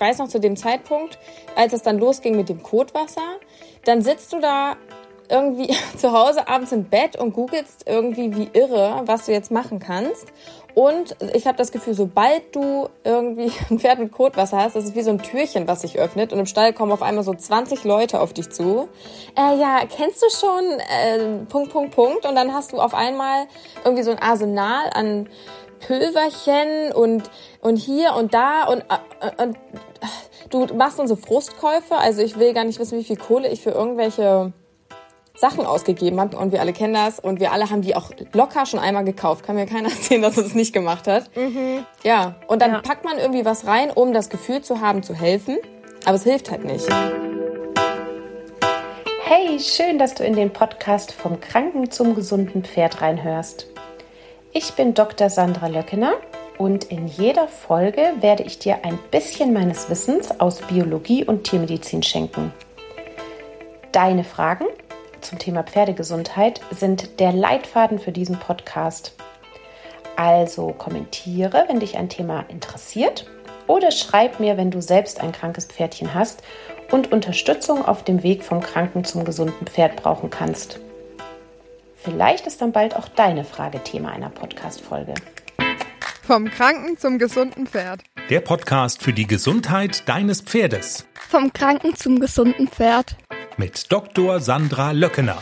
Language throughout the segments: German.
ich weiß noch zu dem Zeitpunkt, als es dann losging mit dem Kotwasser, dann sitzt du da irgendwie zu Hause abends im Bett und googelst irgendwie wie irre, was du jetzt machen kannst. Und ich habe das Gefühl, sobald du irgendwie ein Pferd mit Kotwasser hast, das ist wie so ein Türchen, was sich öffnet und im Stall kommen auf einmal so 20 Leute auf dich zu. Äh, ja, kennst du schon äh, Punkt, Punkt, Punkt und dann hast du auf einmal irgendwie so ein Arsenal an Pülverchen und, und hier und da und, äh, und du machst dann so Frustkäufe. Also ich will gar nicht wissen, wie viel Kohle ich für irgendwelche Sachen ausgegeben habe und wir alle kennen das und wir alle haben die auch locker schon einmal gekauft. Kann mir keiner erzählen, dass es nicht gemacht hat. Mhm. Ja, und dann ja. packt man irgendwie was rein, um das Gefühl zu haben, zu helfen. Aber es hilft halt nicht. Hey, schön, dass du in den Podcast vom Kranken zum gesunden Pferd reinhörst. Ich bin Dr. Sandra Löckener und in jeder Folge werde ich dir ein bisschen meines Wissens aus Biologie und Tiermedizin schenken. Deine Fragen zum Thema Pferdegesundheit sind der Leitfaden für diesen Podcast. Also kommentiere, wenn dich ein Thema interessiert oder schreib mir, wenn du selbst ein krankes Pferdchen hast und Unterstützung auf dem Weg vom kranken zum gesunden Pferd brauchen kannst. Vielleicht ist dann bald auch deine Frage Thema einer Podcast-Folge. Vom Kranken zum gesunden Pferd. Der Podcast für die Gesundheit deines Pferdes. Vom Kranken zum gesunden Pferd mit Dr. Sandra Löckener.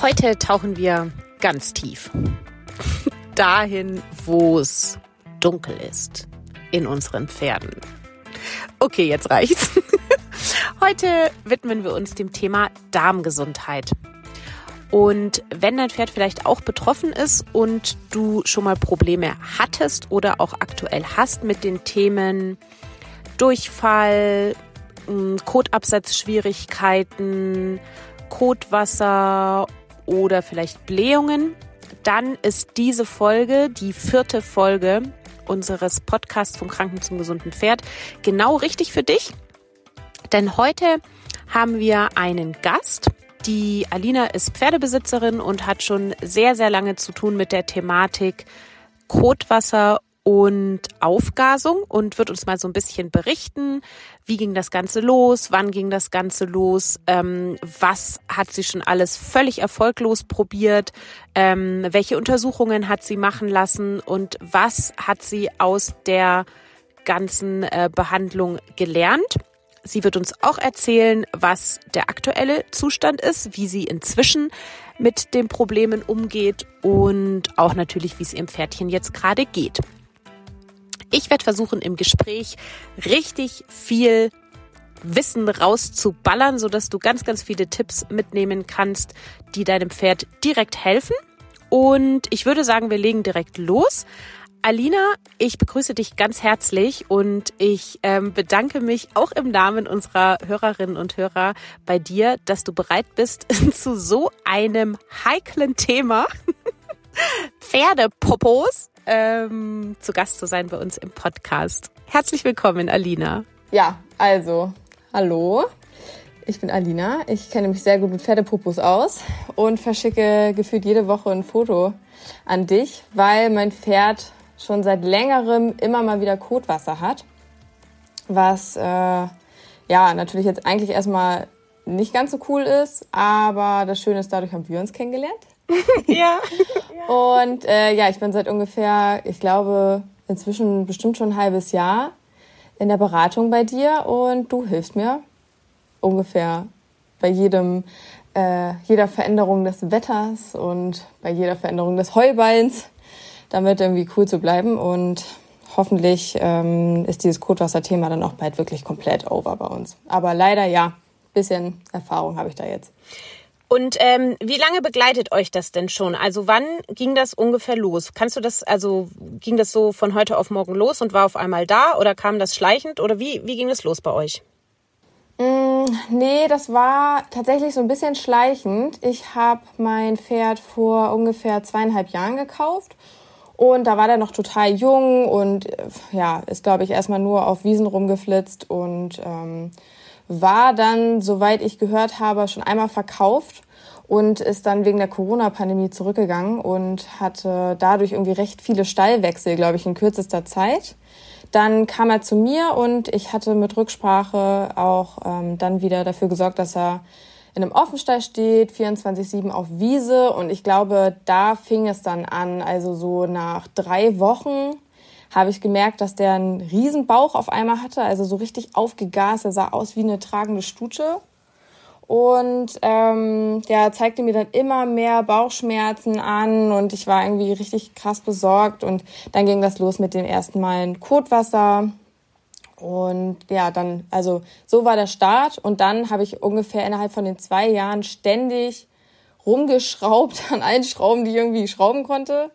Heute tauchen wir ganz tief. Dahin, wo es dunkel ist. In unseren Pferden. Okay, jetzt reicht's. Heute widmen wir uns dem Thema Darmgesundheit. Und wenn dein Pferd vielleicht auch betroffen ist und du schon mal Probleme hattest oder auch aktuell hast mit den Themen Durchfall, hm, Kotabsatzschwierigkeiten, Kotwasser oder vielleicht Blähungen, dann ist diese Folge, die vierte Folge unseres Podcasts vom Kranken zum gesunden Pferd, genau richtig für dich. Denn heute haben wir einen Gast, die Alina ist Pferdebesitzerin und hat schon sehr, sehr lange zu tun mit der Thematik Kotwasser und Aufgasung und wird uns mal so ein bisschen berichten, wie ging das Ganze los, wann ging das Ganze los, ähm, was hat sie schon alles völlig erfolglos probiert, ähm, welche Untersuchungen hat sie machen lassen? Und was hat sie aus der ganzen äh, Behandlung gelernt. Sie wird uns auch erzählen, was der aktuelle Zustand ist, wie sie inzwischen mit den Problemen umgeht und auch natürlich, wie es ihrem Pferdchen jetzt gerade geht. Ich werde versuchen, im Gespräch richtig viel Wissen rauszuballern, sodass du ganz, ganz viele Tipps mitnehmen kannst, die deinem Pferd direkt helfen. Und ich würde sagen, wir legen direkt los. Alina, ich begrüße dich ganz herzlich und ich ähm, bedanke mich auch im Namen unserer Hörerinnen und Hörer bei dir, dass du bereit bist, zu so einem heiklen Thema Pferdepopos ähm, zu Gast zu sein bei uns im Podcast. Herzlich willkommen, Alina. Ja, also, hallo. Ich bin Alina. Ich kenne mich sehr gut mit Pferdepopos aus und verschicke gefühlt jede Woche ein Foto an dich, weil mein Pferd schon seit längerem immer mal wieder Kotwasser hat, was äh, ja natürlich jetzt eigentlich erstmal nicht ganz so cool ist, aber das Schöne ist, dadurch haben wir uns kennengelernt. ja. Und äh, ja, ich bin seit ungefähr, ich glaube, inzwischen bestimmt schon ein halbes Jahr in der Beratung bei dir und du hilfst mir ungefähr bei jedem, äh, jeder Veränderung des Wetters und bei jeder Veränderung des Heuballs damit irgendwie cool zu bleiben. Und hoffentlich ähm, ist dieses Kotwasser-Thema dann auch bald wirklich komplett over bei uns. Aber leider ja, bisschen Erfahrung habe ich da jetzt. Und ähm, wie lange begleitet euch das denn schon? Also wann ging das ungefähr los? Kannst du das, also ging das so von heute auf morgen los und war auf einmal da oder kam das schleichend oder wie, wie ging das los bei euch? Mm, nee, das war tatsächlich so ein bisschen schleichend. Ich habe mein Pferd vor ungefähr zweieinhalb Jahren gekauft und da war der noch total jung und ja, ist, glaube ich, erstmal nur auf Wiesen rumgeflitzt und ähm, war dann, soweit ich gehört habe, schon einmal verkauft. und ist dann wegen der Corona-Pandemie zurückgegangen und hatte dadurch irgendwie recht viele Stallwechsel, glaube ich, in kürzester Zeit. Dann kam er zu mir und ich hatte mit Rücksprache auch ähm, dann wieder dafür gesorgt, dass er in einem Offenstall steht, 24-7 auf Wiese. Und ich glaube, da fing es dann an. Also so nach drei Wochen habe ich gemerkt, dass der einen riesen Bauch auf einmal hatte, also so richtig aufgegast. Er sah aus wie eine tragende Stute. Und ähm, ja, zeigte mir dann immer mehr Bauchschmerzen an und ich war irgendwie richtig krass besorgt. Und dann ging das los mit den ersten Malen Kotwasser. Und ja, dann, also so war der Start. Und dann habe ich ungefähr innerhalb von den zwei Jahren ständig rumgeschraubt an allen Schrauben, die ich irgendwie schrauben konnte.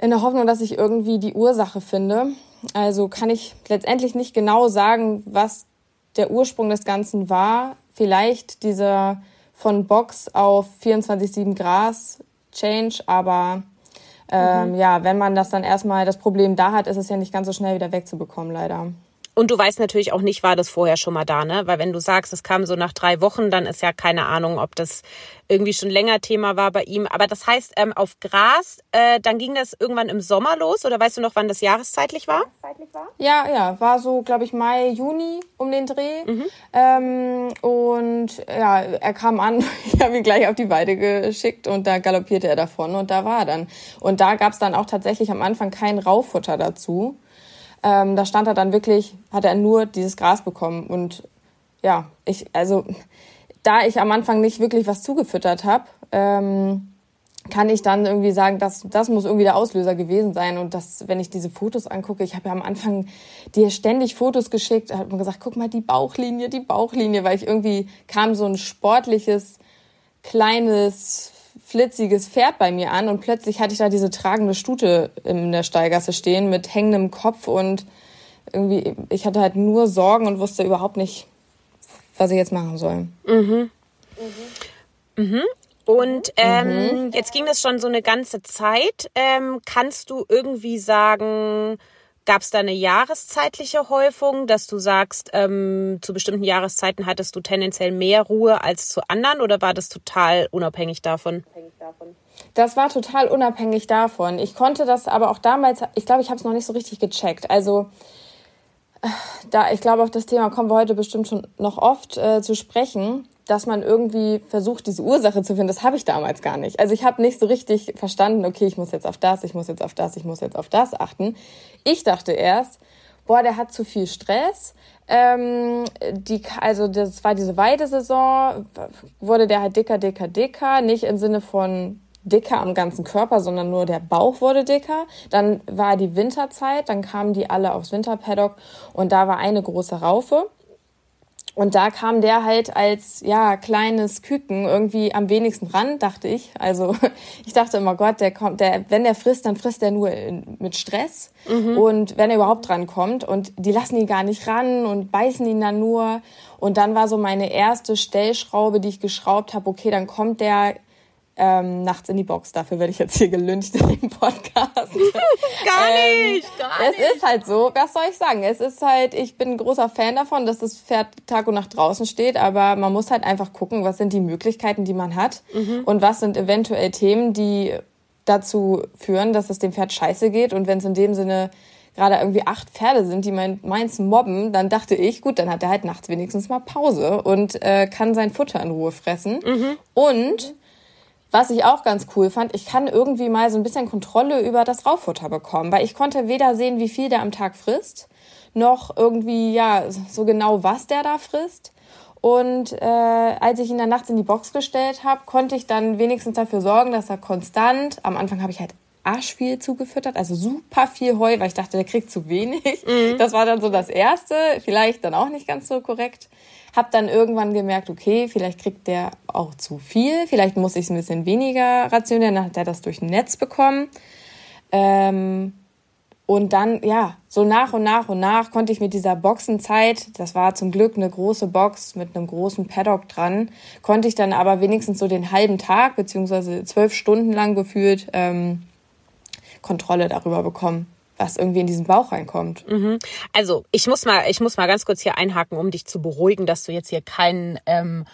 In der Hoffnung, dass ich irgendwie die Ursache finde. Also kann ich letztendlich nicht genau sagen, was der Ursprung des Ganzen war vielleicht dieser von Box auf 24-7 Gras Change, aber ähm, mhm. ja, wenn man das dann erstmal das Problem da hat, ist es ja nicht ganz so schnell wieder wegzubekommen, leider. Und du weißt natürlich auch nicht, war das vorher schon mal da, ne? Weil wenn du sagst, es kam so nach drei Wochen, dann ist ja keine Ahnung, ob das irgendwie schon länger Thema war bei ihm. Aber das heißt, ähm, auf Gras, äh, dann ging das irgendwann im Sommer los oder weißt du noch, wann das jahreszeitlich war? Ja, ja, war so, glaube ich, Mai, Juni um den Dreh. Mhm. Ähm, und ja, er kam an, ich habe ihn gleich auf die Weide geschickt und da galoppierte er davon und da war er dann. Und da gab es dann auch tatsächlich am Anfang kein Rauffutter dazu. Ähm, da stand er dann wirklich, hat er nur dieses Gras bekommen. Und ja, ich, also da ich am Anfang nicht wirklich was zugefüttert habe, ähm, kann ich dann irgendwie sagen, dass das muss irgendwie der Auslöser gewesen sein. Und das, wenn ich diese Fotos angucke, ich habe ja am Anfang dir ständig Fotos geschickt, hat man gesagt, guck mal die Bauchlinie, die Bauchlinie, weil ich irgendwie kam so ein sportliches, kleines, flitziges Pferd bei mir an und plötzlich hatte ich da diese tragende Stute in der Steigasse stehen mit hängendem Kopf und irgendwie, ich hatte halt nur Sorgen und wusste überhaupt nicht, was ich jetzt machen soll. Mhm. Mhm. mhm. Und ähm, mhm. jetzt ging das schon so eine ganze Zeit. Ähm, kannst du irgendwie sagen, Gab es da eine jahreszeitliche Häufung, dass du sagst, ähm, zu bestimmten Jahreszeiten hattest du tendenziell mehr Ruhe als zu anderen oder war das total unabhängig davon? Das war total unabhängig davon. Ich konnte das aber auch damals, ich glaube, ich habe es noch nicht so richtig gecheckt. Also äh, da, ich glaube, auf das Thema kommen wir heute bestimmt schon noch oft äh, zu sprechen dass man irgendwie versucht, diese Ursache zu finden, das habe ich damals gar nicht. Also ich habe nicht so richtig verstanden, okay, ich muss jetzt auf das, ich muss jetzt auf das, ich muss jetzt auf das achten. Ich dachte erst, boah, der hat zu viel Stress. Ähm, die, also das war diese Weidesaison, wurde der halt dicker, dicker, dicker. Nicht im Sinne von dicker am ganzen Körper, sondern nur der Bauch wurde dicker. Dann war die Winterzeit, dann kamen die alle aufs Winterpaddock und da war eine große Raufe. Und da kam der halt als ja kleines Küken irgendwie am wenigsten ran, dachte ich. Also ich dachte immer, Gott, der kommt, der, wenn der frisst, dann frisst er nur in, mit Stress. Mhm. Und wenn er überhaupt dran kommt und die lassen ihn gar nicht ran und beißen ihn dann nur. Und dann war so meine erste Stellschraube, die ich geschraubt habe. Okay, dann kommt der ähm, nachts in die Box. Dafür werde ich jetzt hier gelüncht in dem Podcast. gar ähm, nicht, gar es nicht. Es ist halt so, was soll ich sagen? Es ist halt, ich bin ein großer Fan davon, dass das Pferd Tag und Nacht draußen steht, aber man muss halt einfach gucken, was sind die Möglichkeiten, die man hat mhm. und was sind eventuell Themen, die dazu führen, dass es dem Pferd scheiße geht und wenn es in dem Sinne gerade irgendwie acht Pferde sind, die mein, meins mobben, dann dachte ich, gut, dann hat er halt nachts wenigstens mal Pause und äh, kann sein Futter in Ruhe fressen. Mhm. Und was ich auch ganz cool fand, ich kann irgendwie mal so ein bisschen Kontrolle über das Rauffutter bekommen, weil ich konnte weder sehen, wie viel der am Tag frisst, noch irgendwie, ja, so genau, was der da frisst. Und äh, als ich ihn dann nachts in die Box gestellt habe, konnte ich dann wenigstens dafür sorgen, dass er konstant, am Anfang habe ich halt arsch viel zugefüttert, also super viel Heu, weil ich dachte, der kriegt zu wenig. Mhm. Das war dann so das Erste, vielleicht dann auch nicht ganz so korrekt. Hab dann irgendwann gemerkt, okay, vielleicht kriegt der auch zu viel, vielleicht muss ich es ein bisschen weniger rationieren, dann hat er das durch ein Netz bekommen. Ähm, und dann, ja, so nach und nach und nach konnte ich mit dieser Boxenzeit, das war zum Glück eine große Box mit einem großen Paddock dran, konnte ich dann aber wenigstens so den halben Tag, beziehungsweise zwölf Stunden lang gefühlt, ähm, Kontrolle darüber bekommen was irgendwie in diesen Bauch reinkommt. Mhm. Also ich muss mal, ich muss mal ganz kurz hier einhaken, um dich zu beruhigen, dass du jetzt hier keinen ähm,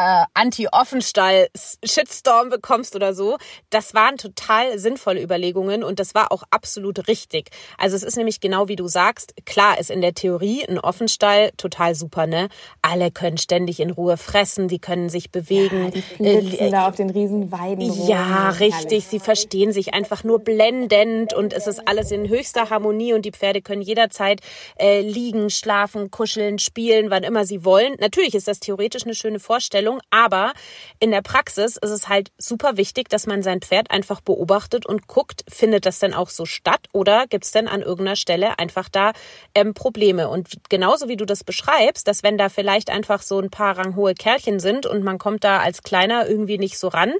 äh, Anti-Offenstall-Shitstorm bekommst oder so. Das waren total sinnvolle Überlegungen und das war auch absolut richtig. Also es ist nämlich genau wie du sagst, klar ist in der Theorie ein Offenstall total super, ne? Alle können ständig in Ruhe fressen, die können sich bewegen. Ja, die äh, da auf den riesen Weiden rum. Ja, richtig. Sie verstehen sich einfach nur blendend und es ist alles in höchster Harmonie und die Pferde können jederzeit äh, liegen, schlafen, kuscheln, spielen, wann immer sie wollen. Natürlich ist das theoretisch eine schöne Vorstellung Vorstellung, aber in der Praxis ist es halt super wichtig, dass man sein Pferd einfach beobachtet und guckt, findet das denn auch so statt oder gibt es denn an irgendeiner Stelle einfach da ähm, Probleme? Und genauso wie du das beschreibst, dass wenn da vielleicht einfach so ein paar ranghohe Kerlchen sind und man kommt da als Kleiner irgendwie nicht so ran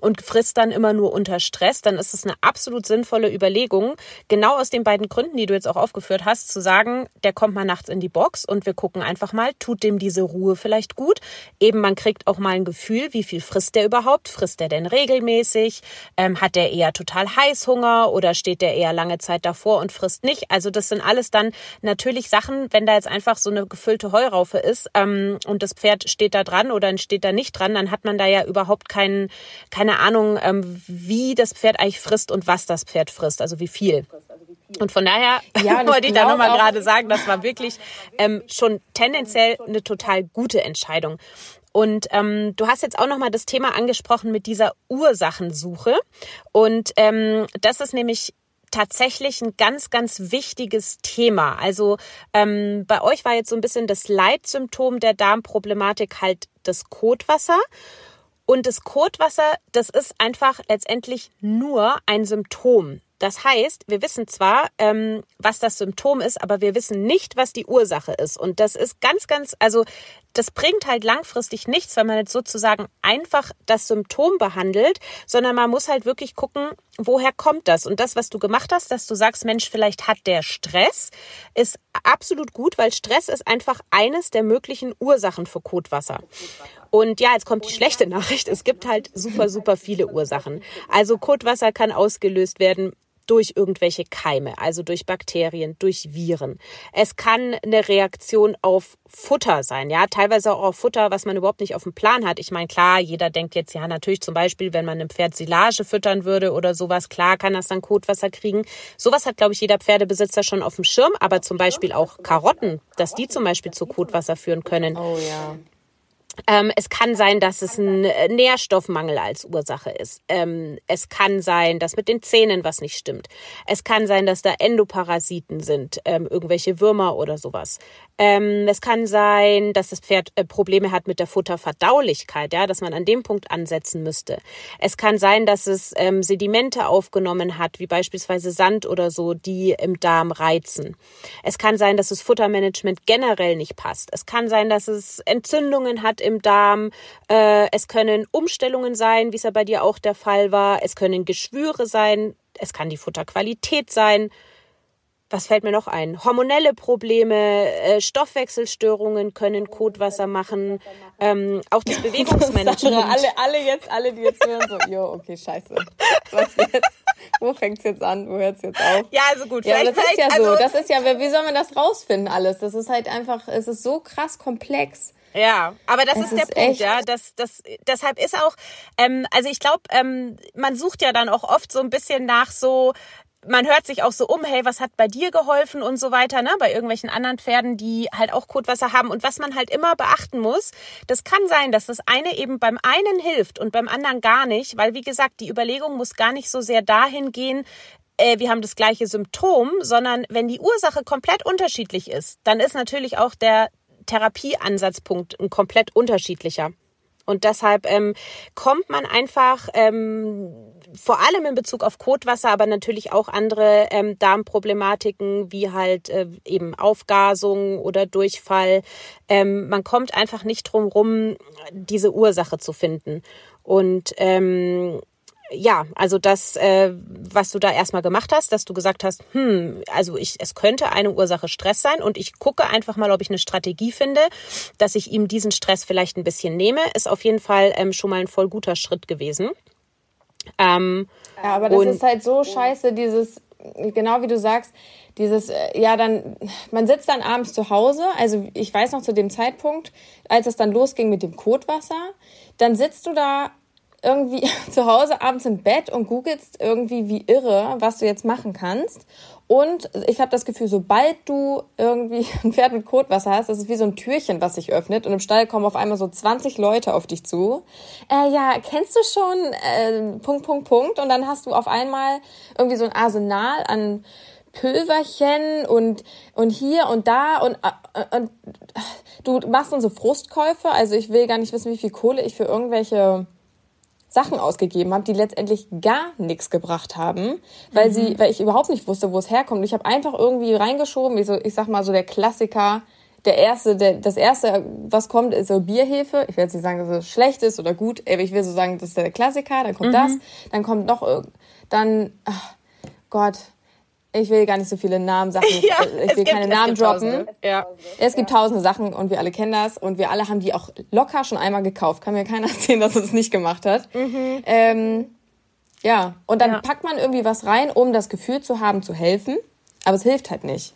und frisst dann immer nur unter Stress, dann ist es eine absolut sinnvolle Überlegung, genau aus den beiden Gründen, die du jetzt auch aufgeführt hast, zu sagen, der kommt mal nachts in die Box und wir gucken einfach mal, tut dem diese Ruhe vielleicht gut? Eben man kriegt kriegt auch mal ein Gefühl, wie viel frisst der überhaupt? Frisst er denn regelmäßig? Ähm, hat der eher total Heißhunger oder steht der eher lange Zeit davor und frisst nicht? Also das sind alles dann natürlich Sachen, wenn da jetzt einfach so eine gefüllte Heuraufe ist ähm, und das Pferd steht da dran oder steht da nicht dran, dann hat man da ja überhaupt kein, keine Ahnung, ähm, wie das Pferd eigentlich frisst und was das Pferd frisst, also wie viel. Und von daher ja, wollte ich da nochmal gerade sagen, das war wirklich ähm, schon tendenziell eine total gute Entscheidung. Und ähm, du hast jetzt auch nochmal das Thema angesprochen mit dieser Ursachensuche. Und ähm, das ist nämlich tatsächlich ein ganz, ganz wichtiges Thema. Also ähm, bei euch war jetzt so ein bisschen das Leitsymptom der Darmproblematik halt das Kotwasser. Und das Kotwasser, das ist einfach letztendlich nur ein Symptom. Das heißt, wir wissen zwar, ähm, was das Symptom ist, aber wir wissen nicht, was die Ursache ist. Und das ist ganz, ganz, also das bringt halt langfristig nichts, wenn man jetzt sozusagen einfach das Symptom behandelt, sondern man muss halt wirklich gucken, woher kommt das? Und das, was du gemacht hast, dass du sagst, Mensch, vielleicht hat der Stress, ist absolut gut, weil Stress ist einfach eines der möglichen Ursachen für Kotwasser. Und ja, jetzt kommt die schlechte Nachricht. Es gibt halt super, super viele Ursachen. Also Kotwasser kann ausgelöst werden durch irgendwelche Keime, also durch Bakterien, durch Viren. Es kann eine Reaktion auf Futter sein, ja, teilweise auch auf Futter, was man überhaupt nicht auf dem Plan hat. Ich meine, klar, jeder denkt jetzt, ja, natürlich zum Beispiel, wenn man einem Pferd Silage füttern würde oder sowas, klar kann das dann Kotwasser kriegen. Sowas hat, glaube ich, jeder Pferdebesitzer schon auf dem Schirm, aber zum Beispiel auch Karotten, dass die zum Beispiel zu Kotwasser führen können. Oh ja. Ähm, es kann sein, dass es ein äh, Nährstoffmangel als Ursache ist. Ähm, es kann sein, dass mit den Zähnen was nicht stimmt. Es kann sein, dass da Endoparasiten sind, ähm, irgendwelche Würmer oder sowas. Ähm, es kann sein, dass das Pferd äh, Probleme hat mit der Futterverdaulichkeit, ja, dass man an dem Punkt ansetzen müsste. Es kann sein, dass es ähm, Sedimente aufgenommen hat, wie beispielsweise Sand oder so, die im Darm reizen. Es kann sein, dass das Futtermanagement generell nicht passt. Es kann sein, dass es Entzündungen hat im Darm. Äh, es können Umstellungen sein, wie es ja bei dir auch der Fall war. Es können Geschwüre sein. Es kann die Futterqualität sein. Was fällt mir noch ein? Hormonelle Probleme, äh, Stoffwechselstörungen können Kotwasser machen, ähm, auch das Bewegungsmanagement. alle, alle jetzt, alle, die jetzt hören, so, jo, okay, scheiße. Was jetzt? Wo fängt's jetzt an? Wo hört's jetzt auf? Ja, also gut. Ja, das ist ja also so. Das ist ja, wie soll man das rausfinden alles? Das ist halt einfach, es ist so krass komplex. Ja, aber das ist, ist der Punkt, ja. Das, das, deshalb ist auch, ähm, also ich glaube, ähm, man sucht ja dann auch oft so ein bisschen nach so, man hört sich auch so um, hey, was hat bei dir geholfen und so weiter, ne? Bei irgendwelchen anderen Pferden, die halt auch Kotwasser haben. Und was man halt immer beachten muss, das kann sein, dass das eine eben beim einen hilft und beim anderen gar nicht, weil wie gesagt, die Überlegung muss gar nicht so sehr dahin gehen, äh, wir haben das gleiche Symptom, sondern wenn die Ursache komplett unterschiedlich ist, dann ist natürlich auch der Therapieansatzpunkt ein komplett unterschiedlicher. Und deshalb ähm, kommt man einfach ähm, vor allem in Bezug auf Kotwasser, aber natürlich auch andere ähm, Darmproblematiken wie halt äh, eben Aufgasung oder Durchfall. Ähm, man kommt einfach nicht drum rum, diese Ursache zu finden. Und ähm, ja, also das, äh, was du da erstmal gemacht hast, dass du gesagt hast, hm, also ich, es könnte eine Ursache Stress sein und ich gucke einfach mal, ob ich eine Strategie finde, dass ich ihm diesen Stress vielleicht ein bisschen nehme, ist auf jeden Fall ähm, schon mal ein voll guter Schritt gewesen. Ähm, ja, aber das ist halt so scheiße, dieses, genau wie du sagst, dieses, äh, ja, dann, man sitzt dann abends zu Hause, also ich weiß noch zu dem Zeitpunkt, als es dann losging mit dem Kotwasser, dann sitzt du da irgendwie zu Hause abends im Bett und googelst irgendwie wie irre, was du jetzt machen kannst. Und ich habe das Gefühl, sobald du irgendwie ein Pferd mit Kotwasser hast, das ist wie so ein Türchen, was sich öffnet und im Stall kommen auf einmal so 20 Leute auf dich zu. Äh, ja, kennst du schon äh, Punkt, Punkt, Punkt und dann hast du auf einmal irgendwie so ein Arsenal an Pülverchen und, und hier und da und, äh, und du machst dann so Frustkäufe. Also ich will gar nicht wissen, wie viel Kohle ich für irgendwelche Sachen ausgegeben habe, die letztendlich gar nichts gebracht haben, weil mhm. sie, weil ich überhaupt nicht wusste, wo es herkommt. Ich habe einfach irgendwie reingeschoben, wie so, ich sag mal so der Klassiker, der erste, der, das erste, was kommt, ist so Bierhefe. Ich jetzt nicht sagen, dass es schlecht ist oder gut, aber ich will so sagen, das ist der Klassiker. Dann kommt mhm. das, dann kommt noch, dann, ach Gott, ich will gar nicht so viele Namen Sachen, ja, ich will gibt, keine Namen droppen. Ja. Es gibt tausende Sachen und wir alle kennen das und wir alle haben die auch locker schon einmal gekauft. Kann mir keiner erzählen, dass es nicht gemacht hat. Mhm. Ähm, ja, und dann ja. packt man irgendwie was rein, um das Gefühl zu haben, zu helfen, aber es hilft halt nicht.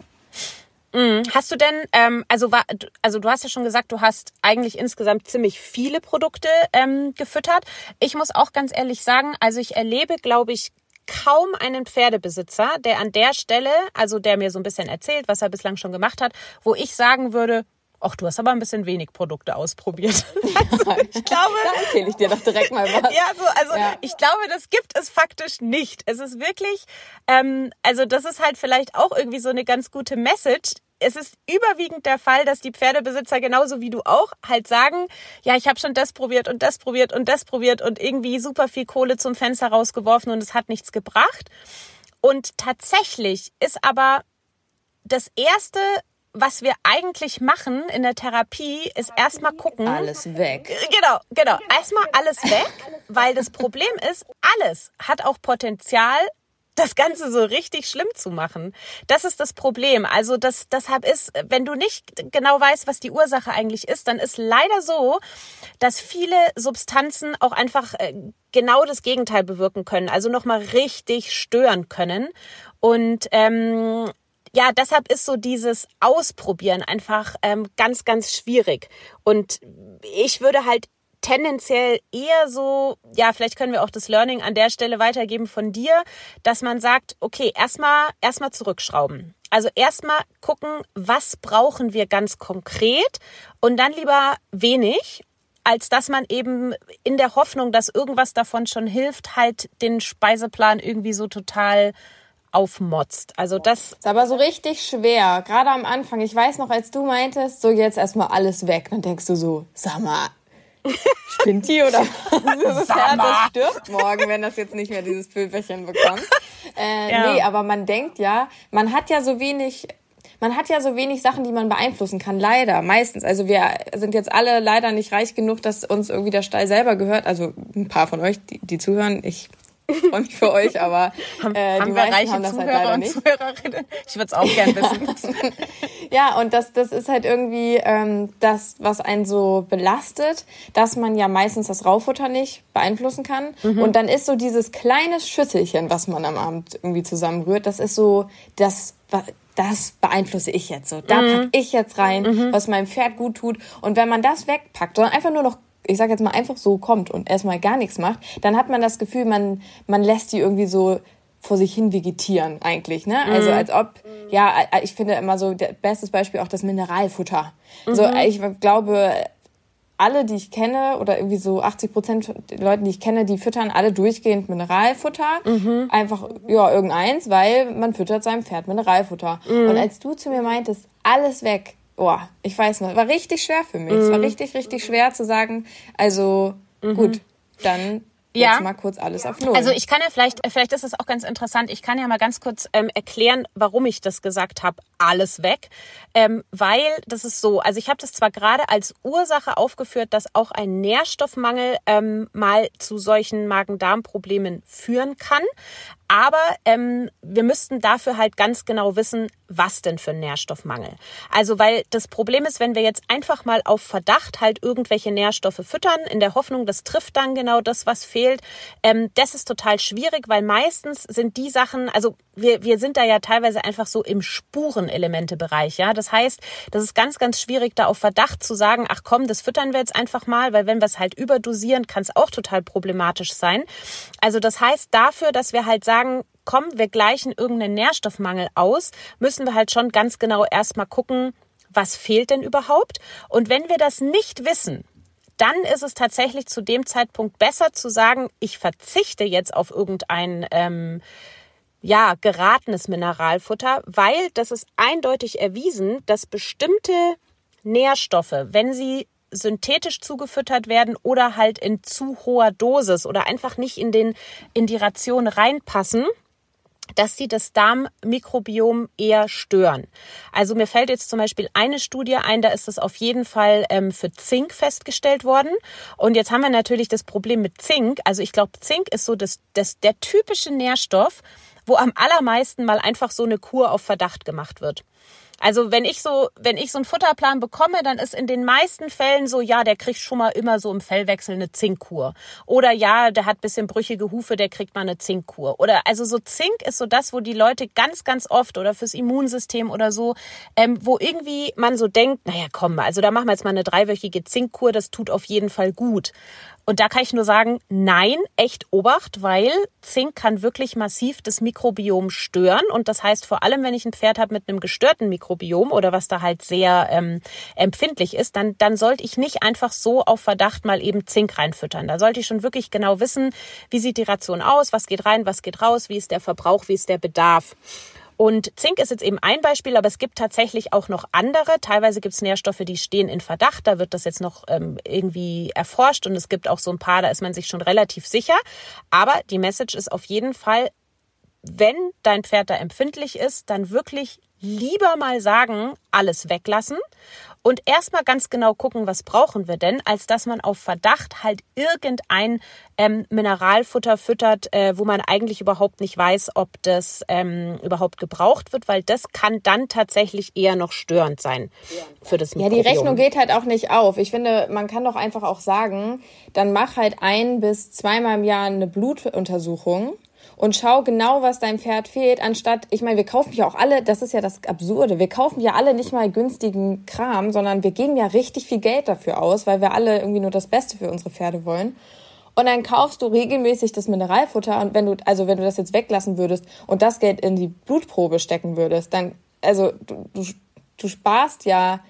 Mhm. Hast du denn, ähm, also, war, also du hast ja schon gesagt, du hast eigentlich insgesamt ziemlich viele Produkte ähm, gefüttert. Ich muss auch ganz ehrlich sagen, also ich erlebe, glaube ich, kaum einen Pferdebesitzer, der an der Stelle, also der mir so ein bisschen erzählt, was er bislang schon gemacht hat, wo ich sagen würde, Ach, du hast aber ein bisschen wenig Produkte ausprobiert. Also, ich glaube, da erzähle ich dir doch direkt mal was. Ja, so, also ja. ich glaube, das gibt es faktisch nicht. Es ist wirklich, ähm, also das ist halt vielleicht auch irgendwie so eine ganz gute Message es ist überwiegend der Fall, dass die Pferdebesitzer genauso wie du auch halt sagen, ja, ich habe schon das probiert und das probiert und das probiert und irgendwie super viel Kohle zum Fenster rausgeworfen und es hat nichts gebracht. Und tatsächlich ist aber das erste, was wir eigentlich machen in der Therapie, ist erstmal gucken. Alles weg. Genau, genau. Erstmal alles weg, weil das Problem ist, alles hat auch Potenzial, das Ganze so richtig schlimm zu machen. Das ist das Problem. Also das, deshalb ist, wenn du nicht genau weißt, was die Ursache eigentlich ist, dann ist leider so, dass viele Substanzen auch einfach äh, genau das Gegenteil bewirken können. Also nochmal richtig stören können. Und ähm, ja, deshalb ist so dieses Ausprobieren einfach ähm, ganz, ganz schwierig. Und ich würde halt tendenziell eher so, ja, vielleicht können wir auch das Learning an der Stelle weitergeben von dir, dass man sagt, okay, erstmal erstmal zurückschrauben. Also erstmal gucken, was brauchen wir ganz konkret und dann lieber wenig, als dass man eben in der Hoffnung, dass irgendwas davon schon hilft, halt den Speiseplan irgendwie so total aufmotzt. Also das ist aber so richtig schwer, gerade am Anfang. Ich weiß noch, als du meintest, so jetzt erstmal alles weg, dann denkst du so, sag mal, Spinnt die oder was? Das Pferd, das stirbt morgen, wenn das jetzt nicht mehr dieses Pülverchen bekommt. Äh, ja. Nee, aber man denkt ja, man hat ja so wenig man hat ja so wenig Sachen, die man beeinflussen kann, leider, meistens. Also wir sind jetzt alle leider nicht reich genug, dass uns irgendwie der Stall selber gehört. Also ein paar von euch, die, die zuhören, ich freue mich für euch, aber äh, haben die wir reiche haben das halt Zuhörer halt leider nicht. Zuhörerinnen? Ich würde es auch gern wissen. ja, und das, das ist halt irgendwie ähm, das, was einen so belastet, dass man ja meistens das Raufutter nicht beeinflussen kann. Mhm. Und dann ist so dieses kleine Schüsselchen, was man am Abend irgendwie zusammenrührt, das ist so das, das beeinflusse ich jetzt so. Da mhm. pack ich jetzt rein, mhm. was meinem Pferd gut tut. Und wenn man das wegpackt, sondern einfach nur noch ich sag jetzt mal einfach so kommt und erstmal gar nichts macht, dann hat man das Gefühl, man, man lässt die irgendwie so vor sich hin vegetieren eigentlich, ne? Also mhm. als ob, ja, ich finde immer so, das bestes Beispiel auch das Mineralfutter. Mhm. So, ich glaube, alle, die ich kenne, oder irgendwie so 80 Prozent der Leute, die ich kenne, die füttern alle durchgehend Mineralfutter. Mhm. Einfach, ja, irgendeins, weil man füttert seinem Pferd Mineralfutter. Mhm. Und als du zu mir meintest, alles weg, oh, ich weiß noch, war richtig schwer für mich. Mhm. Es war mhm. richtig, richtig schwer zu sagen, also mhm. gut, dann ja. jetzt mal kurz alles auf Null. Also ich kann ja vielleicht, vielleicht ist es auch ganz interessant, ich kann ja mal ganz kurz ähm, erklären, warum ich das gesagt habe, alles weg. Ähm, weil das ist so, also ich habe das zwar gerade als Ursache aufgeführt, dass auch ein Nährstoffmangel ähm, mal zu solchen Magen-Darm-Problemen führen kann, aber ähm, wir müssten dafür halt ganz genau wissen, was denn für ein Nährstoffmangel. Also weil das Problem ist, wenn wir jetzt einfach mal auf Verdacht halt irgendwelche Nährstoffe füttern, in der Hoffnung, das trifft dann genau das, was fehlt. Ähm, das ist total schwierig, weil meistens sind die Sachen, also wir, wir sind da ja teilweise einfach so im Spurenelemente-Bereich, ja. Das heißt, das ist ganz, ganz schwierig, da auf Verdacht zu sagen, ach komm, das füttern wir jetzt einfach mal, weil wenn wir es halt überdosieren, kann es auch total problematisch sein. Also das heißt dafür, dass wir halt sagen, komm, wir gleichen irgendeinen Nährstoffmangel aus, müssen wir halt schon ganz genau erstmal gucken, was fehlt denn überhaupt? Und wenn wir das nicht wissen, dann ist es tatsächlich zu dem Zeitpunkt besser zu sagen, ich verzichte jetzt auf irgendein ähm, ja, geratenes Mineralfutter, weil das ist eindeutig erwiesen, dass bestimmte Nährstoffe, wenn sie synthetisch zugefüttert werden oder halt in zu hoher Dosis oder einfach nicht in den in die Ration reinpassen, dass sie das Darmmikrobiom eher stören. Also mir fällt jetzt zum Beispiel eine Studie ein, da ist es auf jeden Fall ähm, für Zink festgestellt worden. Und jetzt haben wir natürlich das Problem mit Zink. Also ich glaube, Zink ist so das, das, der typische Nährstoff, wo am allermeisten mal einfach so eine Kur auf Verdacht gemacht wird. Also wenn ich so, wenn ich so einen Futterplan bekomme, dann ist in den meisten Fällen so, ja, der kriegt schon mal immer so im Fellwechsel eine Zinkkur. Oder ja, der hat bisschen brüchige Hufe, der kriegt mal eine Zinkkur. Oder also so Zink ist so das, wo die Leute ganz, ganz oft oder fürs Immunsystem oder so, ähm, wo irgendwie man so denkt, naja, komm, also da machen wir jetzt mal eine dreiwöchige Zinkkur, das tut auf jeden Fall gut. Und da kann ich nur sagen, nein, echt Obacht, weil Zink kann wirklich massiv das Mikrobiom stören. Und das heißt, vor allem, wenn ich ein Pferd habe mit einem gestörten Mikrobiom oder was da halt sehr ähm, empfindlich ist, dann, dann sollte ich nicht einfach so auf Verdacht mal eben Zink reinfüttern. Da sollte ich schon wirklich genau wissen, wie sieht die Ration aus, was geht rein, was geht raus, wie ist der Verbrauch, wie ist der Bedarf. Und Zink ist jetzt eben ein Beispiel, aber es gibt tatsächlich auch noch andere. Teilweise gibt es Nährstoffe, die stehen in Verdacht. Da wird das jetzt noch ähm, irgendwie erforscht und es gibt auch so ein paar, da ist man sich schon relativ sicher. Aber die Message ist auf jeden Fall, wenn dein Pferd da empfindlich ist, dann wirklich lieber mal sagen, alles weglassen und erstmal ganz genau gucken, was brauchen wir denn, als dass man auf Verdacht halt irgendein ähm, Mineralfutter füttert, äh, wo man eigentlich überhaupt nicht weiß, ob das ähm, überhaupt gebraucht wird, weil das kann dann tatsächlich eher noch störend sein für das Mikrobiom. Ja, die Rechnung geht halt auch nicht auf. Ich finde, man kann doch einfach auch sagen, dann mach halt ein bis zweimal im Jahr eine Blutuntersuchung und schau genau, was deinem Pferd fehlt, anstatt, ich meine, wir kaufen ja auch alle, das ist ja das Absurde, wir kaufen ja alle nicht mal günstigen Kram, sondern wir geben ja richtig viel Geld dafür aus, weil wir alle irgendwie nur das Beste für unsere Pferde wollen. Und dann kaufst du regelmäßig das Mineralfutter und wenn du, also wenn du das jetzt weglassen würdest und das Geld in die Blutprobe stecken würdest, dann, also du, du, du sparst ja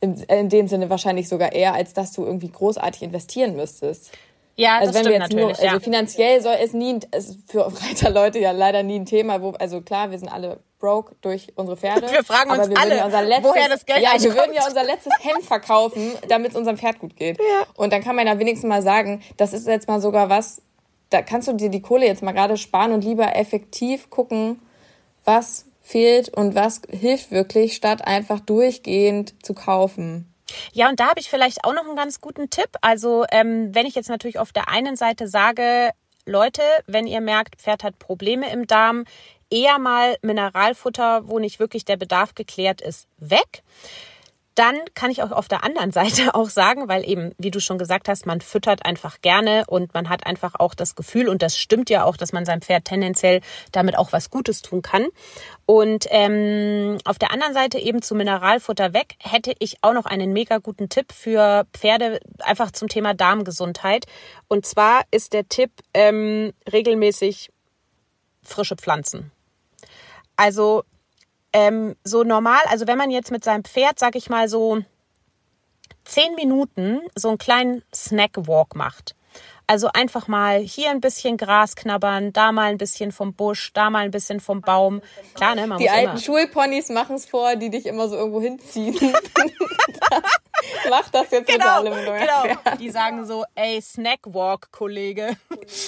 in, in dem Sinne wahrscheinlich sogar eher, als dass du irgendwie großartig investieren müsstest. Ja, also das wenn wir jetzt nur, also ja. finanziell soll es nie, es ist für Reiterleute ja leider nie ein Thema, wo, also klar, wir sind alle broke durch unsere Pferde. Wir fragen uns wir alle, ja unser letztes, woher das Geld Ja, wir eigentlich würden ja kommt. unser letztes Hemd verkaufen, damit es unserem Pferd gut geht. Ja. Und dann kann man ja wenigstens mal sagen, das ist jetzt mal sogar was, da kannst du dir die Kohle jetzt mal gerade sparen und lieber effektiv gucken, was fehlt und was hilft wirklich, statt einfach durchgehend zu kaufen. Ja, und da habe ich vielleicht auch noch einen ganz guten Tipp. Also ähm, wenn ich jetzt natürlich auf der einen Seite sage, Leute, wenn ihr merkt, Pferd hat Probleme im Darm, eher mal Mineralfutter, wo nicht wirklich der Bedarf geklärt ist, weg. Dann kann ich auch auf der anderen Seite auch sagen, weil eben, wie du schon gesagt hast, man füttert einfach gerne und man hat einfach auch das Gefühl, und das stimmt ja auch, dass man seinem Pferd tendenziell damit auch was Gutes tun kann. Und ähm, auf der anderen Seite eben zu Mineralfutter weg, hätte ich auch noch einen mega guten Tipp für Pferde, einfach zum Thema Darmgesundheit. Und zwar ist der Tipp ähm, regelmäßig frische Pflanzen. Also ähm, so normal, also wenn man jetzt mit seinem Pferd, sag ich mal, so zehn Minuten so einen kleinen Snack-Walk macht. Also einfach mal hier ein bisschen Gras knabbern, da mal ein bisschen vom Busch, da mal ein bisschen vom Baum. Klar, ne? Man Die muss alten immer. Schulponys machen es vor, die dich immer so irgendwo hinziehen. Mach das jetzt Genau, alle mit eurem genau. Pferd. Die sagen so, ey, Snackwalk, Kollege.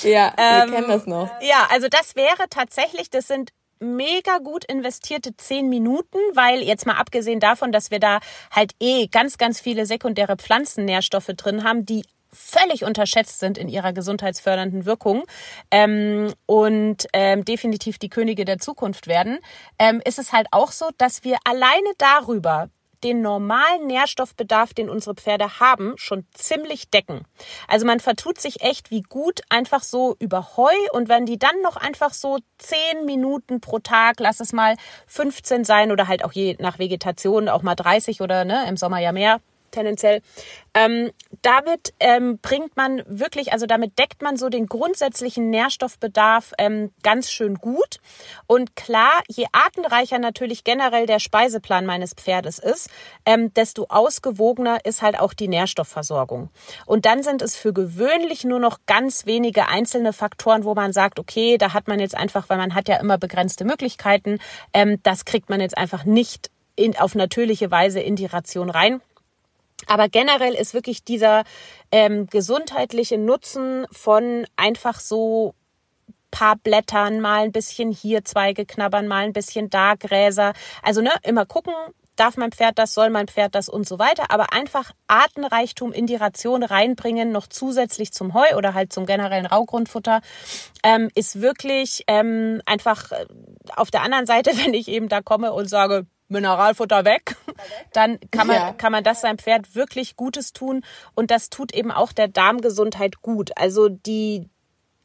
Ja, Ähm, wir kennen das noch. Ja, also das wäre tatsächlich, das sind mega gut investierte zehn Minuten, weil jetzt mal abgesehen davon, dass wir da halt eh ganz, ganz viele sekundäre Pflanzennährstoffe drin haben, die völlig unterschätzt sind in ihrer gesundheitsfördernden Wirkung ähm, und ähm, definitiv die Könige der Zukunft werden, ähm, ist es halt auch so, dass wir alleine darüber den normalen Nährstoffbedarf, den unsere Pferde haben, schon ziemlich decken. Also man vertut sich echt wie gut einfach so über Heu und wenn die dann noch einfach so zehn Minuten pro Tag, lass es mal 15 sein oder halt auch je nach Vegetation auch mal 30 oder ne, im Sommer ja mehr, tendenziell. Ähm, damit ähm, bringt man wirklich, also damit deckt man so den grundsätzlichen Nährstoffbedarf ähm, ganz schön gut. Und klar, je artenreicher natürlich generell der Speiseplan meines Pferdes ist, ähm, desto ausgewogener ist halt auch die Nährstoffversorgung. Und dann sind es für gewöhnlich nur noch ganz wenige einzelne Faktoren, wo man sagt, okay, da hat man jetzt einfach, weil man hat ja immer begrenzte Möglichkeiten, ähm, das kriegt man jetzt einfach nicht in, auf natürliche Weise in die Ration rein. Aber generell ist wirklich dieser ähm, gesundheitliche Nutzen von einfach so paar Blättern, mal ein bisschen hier Zweige knabbern, mal ein bisschen da Gräser. Also ne, immer gucken, darf mein Pferd das, soll mein Pferd das und so weiter. Aber einfach Artenreichtum in die Ration reinbringen, noch zusätzlich zum Heu oder halt zum generellen Raugrundfutter, ähm, ist wirklich ähm, einfach äh, auf der anderen Seite, wenn ich eben da komme und sage, Mineralfutter weg, dann kann man, ja. kann man das seinem Pferd wirklich Gutes tun. Und das tut eben auch der Darmgesundheit gut. Also die,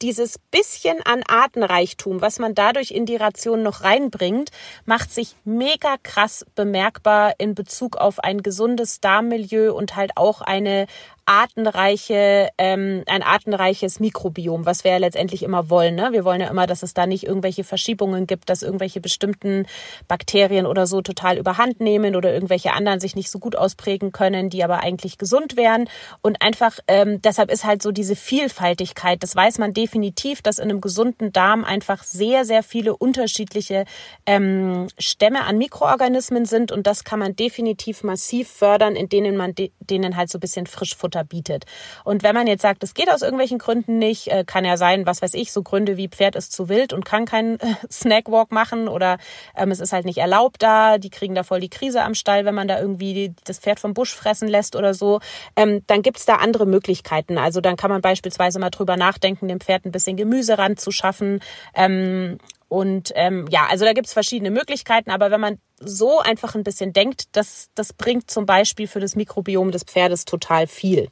dieses bisschen an Artenreichtum, was man dadurch in die Ration noch reinbringt, macht sich mega krass bemerkbar in Bezug auf ein gesundes Darmmilieu und halt auch eine artenreiche, ähm, ein artenreiches Mikrobiom, was wir ja letztendlich immer wollen. Ne? Wir wollen ja immer, dass es da nicht irgendwelche Verschiebungen gibt, dass irgendwelche bestimmten Bakterien oder so total überhand nehmen oder irgendwelche anderen sich nicht so gut ausprägen können, die aber eigentlich gesund wären. Und einfach, ähm, deshalb ist halt so diese Vielfaltigkeit, das weiß man definitiv, dass in einem gesunden Darm einfach sehr, sehr viele unterschiedliche ähm, Stämme an Mikroorganismen sind und das kann man definitiv massiv fördern, in denen man de denen halt so ein bisschen Frischfutter Futter bietet. Und wenn man jetzt sagt, es geht aus irgendwelchen Gründen nicht, äh, kann ja sein, was weiß ich, so Gründe wie Pferd ist zu wild und kann keinen äh, Snackwalk machen oder ähm, es ist halt nicht erlaubt da, die kriegen da voll die Krise am Stall, wenn man da irgendwie das Pferd vom Busch fressen lässt oder so, ähm, dann gibt's da andere Möglichkeiten. Also dann kann man beispielsweise mal drüber nachdenken, dem Pferd ein bisschen Gemüse ranzuschaffen. Ähm, und ähm, ja, also da gibt's verschiedene Möglichkeiten, aber wenn man so einfach ein bisschen denkt, das, das bringt zum Beispiel für das Mikrobiom des Pferdes total viel.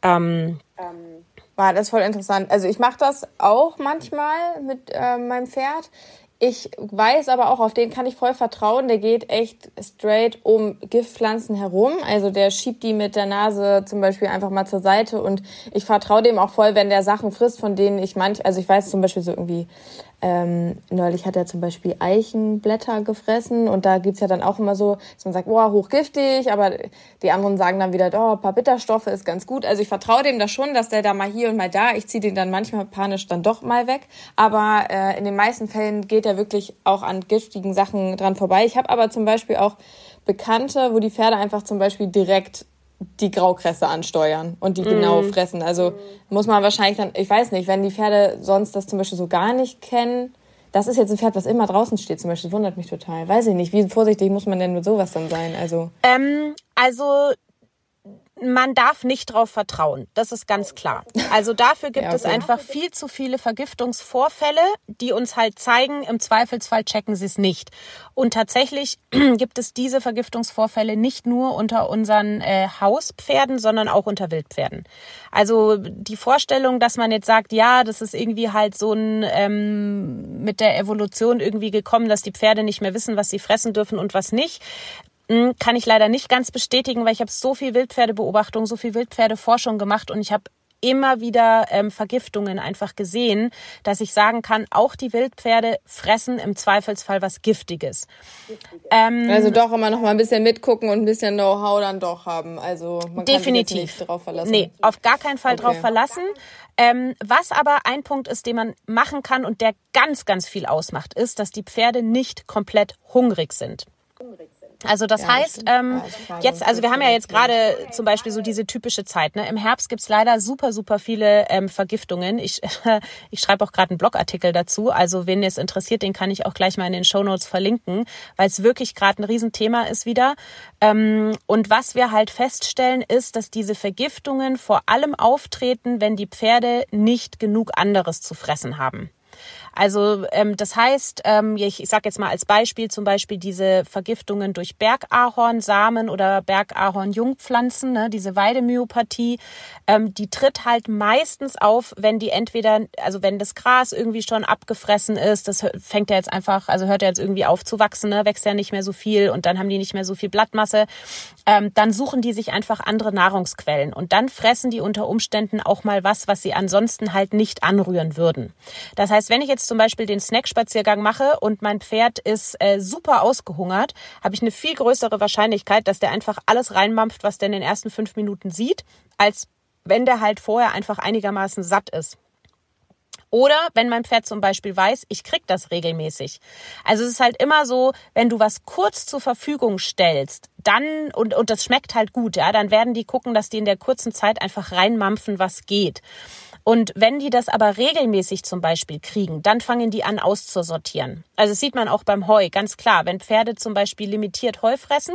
Ähm, ähm, war das voll interessant. Also ich mache das auch manchmal mit äh, meinem Pferd. Ich weiß aber auch, auf den kann ich voll vertrauen. Der geht echt straight um Giftpflanzen herum. Also der schiebt die mit der Nase zum Beispiel einfach mal zur Seite und ich vertraue dem auch voll, wenn der Sachen frisst, von denen ich manch, also ich weiß zum Beispiel so irgendwie ähm, neulich hat er zum Beispiel Eichenblätter gefressen und da gibt's ja dann auch immer so, dass man sagt, oh, hochgiftig, aber die anderen sagen dann wieder, oh, ein paar Bitterstoffe ist ganz gut. Also ich vertraue dem da schon, dass der da mal hier und mal da, ich ziehe den dann manchmal panisch dann doch mal weg. Aber äh, in den meisten Fällen geht er wirklich auch an giftigen Sachen dran vorbei. Ich habe aber zum Beispiel auch Bekannte, wo die Pferde einfach zum Beispiel direkt die Graukresse ansteuern und die mm. genau fressen. Also muss man wahrscheinlich dann, ich weiß nicht, wenn die Pferde sonst das zum Beispiel so gar nicht kennen, das ist jetzt ein Pferd, was immer draußen steht zum Beispiel, das wundert mich total. Weiß ich nicht, wie vorsichtig muss man denn mit sowas dann sein? Also, ähm, also man darf nicht drauf vertrauen. Das ist ganz klar. Also dafür gibt ja, okay. es einfach viel zu viele Vergiftungsvorfälle, die uns halt zeigen, im Zweifelsfall checken sie es nicht. Und tatsächlich gibt es diese Vergiftungsvorfälle nicht nur unter unseren äh, Hauspferden, sondern auch unter Wildpferden. Also die Vorstellung, dass man jetzt sagt, ja, das ist irgendwie halt so ein ähm, mit der Evolution irgendwie gekommen, dass die Pferde nicht mehr wissen, was sie fressen dürfen und was nicht. Hm, kann ich leider nicht ganz bestätigen, weil ich habe so viel Wildpferdebeobachtung, so viel Wildpferdeforschung gemacht und ich habe immer wieder ähm, Vergiftungen einfach gesehen, dass ich sagen kann, auch die Wildpferde fressen im Zweifelsfall was Giftiges. Ähm, also doch immer noch mal ein bisschen mitgucken und ein bisschen Know-how dann doch haben. Also man definitiv. kann sich nicht drauf verlassen. Nee, auf gar keinen Fall okay. drauf verlassen. Ähm, was aber ein Punkt ist, den man machen kann und der ganz, ganz viel ausmacht, ist, dass die Pferde nicht komplett hungrig sind. Hungrig also das ja, heißt, ähm, jetzt, also wir haben ja jetzt gerade zum Beispiel so diese typische Zeit. Ne? Im Herbst gibt's leider super, super viele ähm, Vergiftungen. Ich, ich schreibe auch gerade einen Blogartikel dazu. Also wen es interessiert, den kann ich auch gleich mal in den Show Notes verlinken, weil es wirklich gerade ein Riesenthema ist wieder. Ähm, und was wir halt feststellen, ist, dass diese Vergiftungen vor allem auftreten, wenn die Pferde nicht genug anderes zu fressen haben. Also ähm, das heißt, ähm, ich, ich sage jetzt mal als Beispiel zum Beispiel diese Vergiftungen durch Bergahornsamen oder Bergahornjungpflanzen, ne, diese Weidemyopathie, ähm, die tritt halt meistens auf, wenn die entweder, also wenn das Gras irgendwie schon abgefressen ist, das fängt ja jetzt einfach, also hört ja jetzt irgendwie auf zu wachsen, ne, wächst ja nicht mehr so viel und dann haben die nicht mehr so viel Blattmasse, ähm, dann suchen die sich einfach andere Nahrungsquellen und dann fressen die unter Umständen auch mal was, was sie ansonsten halt nicht anrühren würden. Das heißt, wenn ich jetzt zum Beispiel den Snackspaziergang mache und mein Pferd ist äh, super ausgehungert, habe ich eine viel größere Wahrscheinlichkeit, dass der einfach alles reinmampft, was der in den ersten fünf Minuten sieht, als wenn der halt vorher einfach einigermaßen satt ist. Oder wenn mein Pferd zum Beispiel weiß, ich krieg das regelmäßig. Also es ist halt immer so, wenn du was kurz zur Verfügung stellst, dann, und, und das schmeckt halt gut, ja, dann werden die gucken, dass die in der kurzen Zeit einfach reinmampfen, was geht. Und wenn die das aber regelmäßig zum Beispiel kriegen, dann fangen die an auszusortieren. Also das sieht man auch beim Heu, ganz klar. Wenn Pferde zum Beispiel limitiert Heu fressen,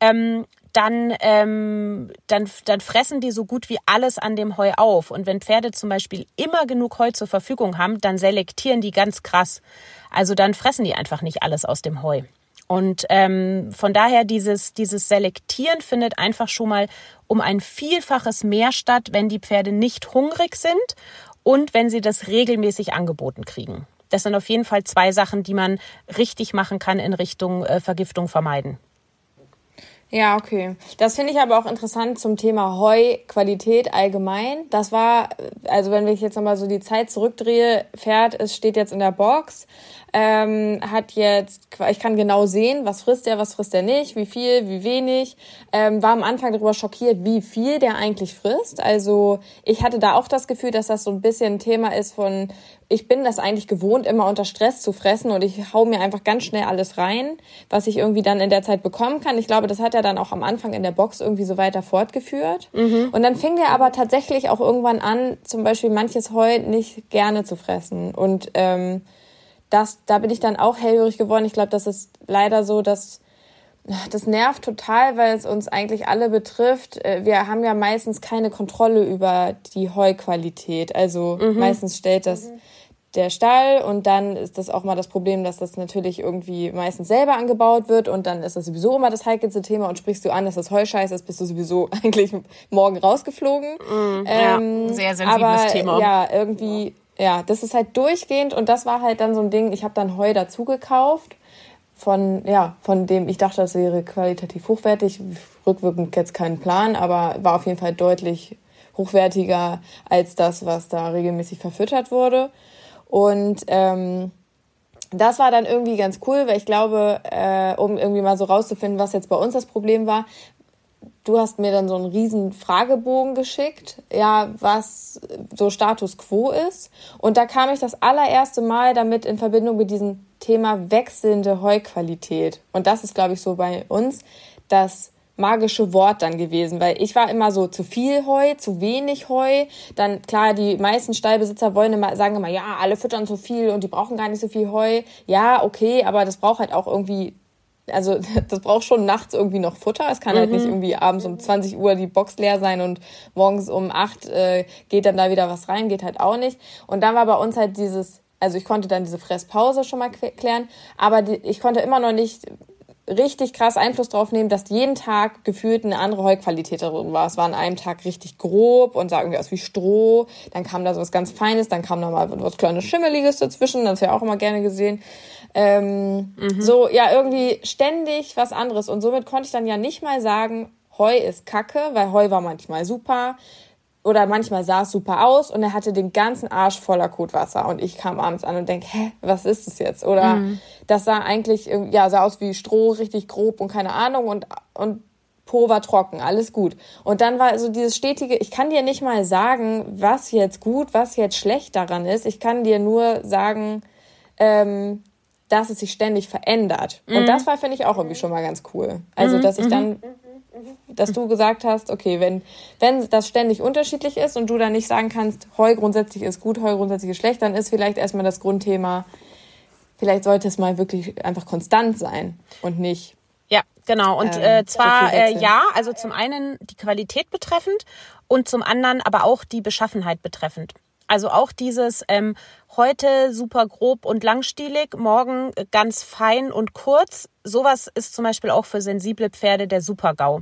ähm, dann, ähm, dann, dann fressen die so gut wie alles an dem Heu auf. Und wenn Pferde zum Beispiel immer genug Heu zur Verfügung haben, dann selektieren die ganz krass. Also dann fressen die einfach nicht alles aus dem Heu. Und ähm, von daher dieses, dieses Selektieren findet einfach schon mal um ein Vielfaches mehr statt, wenn die Pferde nicht hungrig sind und wenn sie das regelmäßig angeboten kriegen. Das sind auf jeden Fall zwei Sachen, die man richtig machen kann in Richtung äh, Vergiftung vermeiden. Ja, okay. Das finde ich aber auch interessant zum Thema Heuqualität allgemein. Das war, also wenn ich jetzt nochmal so die Zeit zurückdrehe, Pferd, es steht jetzt in der Box, ähm, hat jetzt, ich kann genau sehen, was frisst er, was frisst er nicht, wie viel, wie wenig. Ähm, war am Anfang darüber schockiert, wie viel der eigentlich frisst. Also ich hatte da auch das Gefühl, dass das so ein bisschen ein Thema ist von, ich bin das eigentlich gewohnt, immer unter Stress zu fressen und ich hau mir einfach ganz schnell alles rein, was ich irgendwie dann in der Zeit bekommen kann. Ich glaube, das hat er dann auch am Anfang in der Box irgendwie so weiter fortgeführt. Mhm. Und dann fing er aber tatsächlich auch irgendwann an, zum Beispiel manches Heu nicht gerne zu fressen. Und ähm, das, da bin ich dann auch hellhörig geworden. Ich glaube, das ist leider so, dass das nervt total, weil es uns eigentlich alle betrifft. Äh, wir haben ja meistens keine Kontrolle über die Heuqualität. Also mhm. meistens stellt das mhm. der Stall und dann ist das auch mal das Problem, dass das natürlich irgendwie meistens selber angebaut wird und dann ist das sowieso immer das heikelste Thema und sprichst du an, dass das Heu scheiße ist, bist du sowieso eigentlich morgen rausgeflogen. Mhm. Ähm, ja, sehr sensibles aber, Thema. Ja, irgendwie ja, das ist halt durchgehend und das war halt dann so ein Ding, ich habe dann Heu dazu gekauft von, ja, von dem ich dachte, das wäre qualitativ hochwertig. Rückwirkend jetzt keinen Plan, aber war auf jeden Fall deutlich hochwertiger als das, was da regelmäßig verfüttert wurde. Und ähm, das war dann irgendwie ganz cool, weil ich glaube, äh, um irgendwie mal so rauszufinden, was jetzt bei uns das Problem war, du hast mir dann so einen riesen Fragebogen geschickt, ja, was so Status quo ist. Und da kam ich das allererste Mal damit in Verbindung mit diesem Thema wechselnde Heuqualität. Und das ist, glaube ich, so bei uns das magische Wort dann gewesen, weil ich war immer so zu viel Heu, zu wenig Heu. Dann klar, die meisten Stallbesitzer wollen immer sagen immer, ja, alle füttern zu viel und die brauchen gar nicht so viel Heu. Ja, okay, aber das braucht halt auch irgendwie also das braucht schon nachts irgendwie noch Futter. Es kann mhm. halt nicht mhm. irgendwie abends um 20 Uhr die Box leer sein und morgens um 8 äh, geht dann da wieder was rein, geht halt auch nicht. Und dann war bei uns halt dieses, also ich konnte dann diese Fresspause schon mal klären, aber die, ich konnte immer noch nicht richtig krass Einfluss drauf nehmen, dass jeden Tag gefühlt eine andere Heuqualität drin war. Es war an einem Tag richtig grob und sah irgendwie aus wie Stroh. Dann kam da so was ganz Feines, dann kam da mal was kleines Schimmeliges dazwischen, das ist ja auch immer gerne gesehen. Ähm, mhm. So, ja, irgendwie ständig was anderes. Und somit konnte ich dann ja nicht mal sagen, Heu ist kacke, weil Heu war manchmal super oder manchmal sah es super aus und er hatte den ganzen Arsch voller Kotwasser und ich kam abends an und denk, hä, was ist das jetzt? Oder mhm. das sah eigentlich, ja, sah aus wie Stroh, richtig grob und keine Ahnung und, und Po war trocken, alles gut. Und dann war so dieses stetige, ich kann dir nicht mal sagen, was jetzt gut, was jetzt schlecht daran ist. Ich kann dir nur sagen, ähm, dass es sich ständig verändert. Mhm. Und das war, finde ich, auch irgendwie schon mal ganz cool. Also, mhm. dass ich dann, mhm. dass du gesagt hast, okay, wenn, wenn das ständig unterschiedlich ist und du dann nicht sagen kannst, Heu grundsätzlich ist gut, Heu grundsätzlich ist schlecht, dann ist vielleicht erstmal das Grundthema, vielleicht sollte es mal wirklich einfach konstant sein und nicht. Ja, genau. Und ähm, äh, zwar äh, ja, also zum einen die Qualität betreffend und zum anderen aber auch die Beschaffenheit betreffend. Also auch dieses ähm, heute super grob und langstielig, morgen ganz fein und kurz. Sowas ist zum Beispiel auch für sensible Pferde der Super-GAU.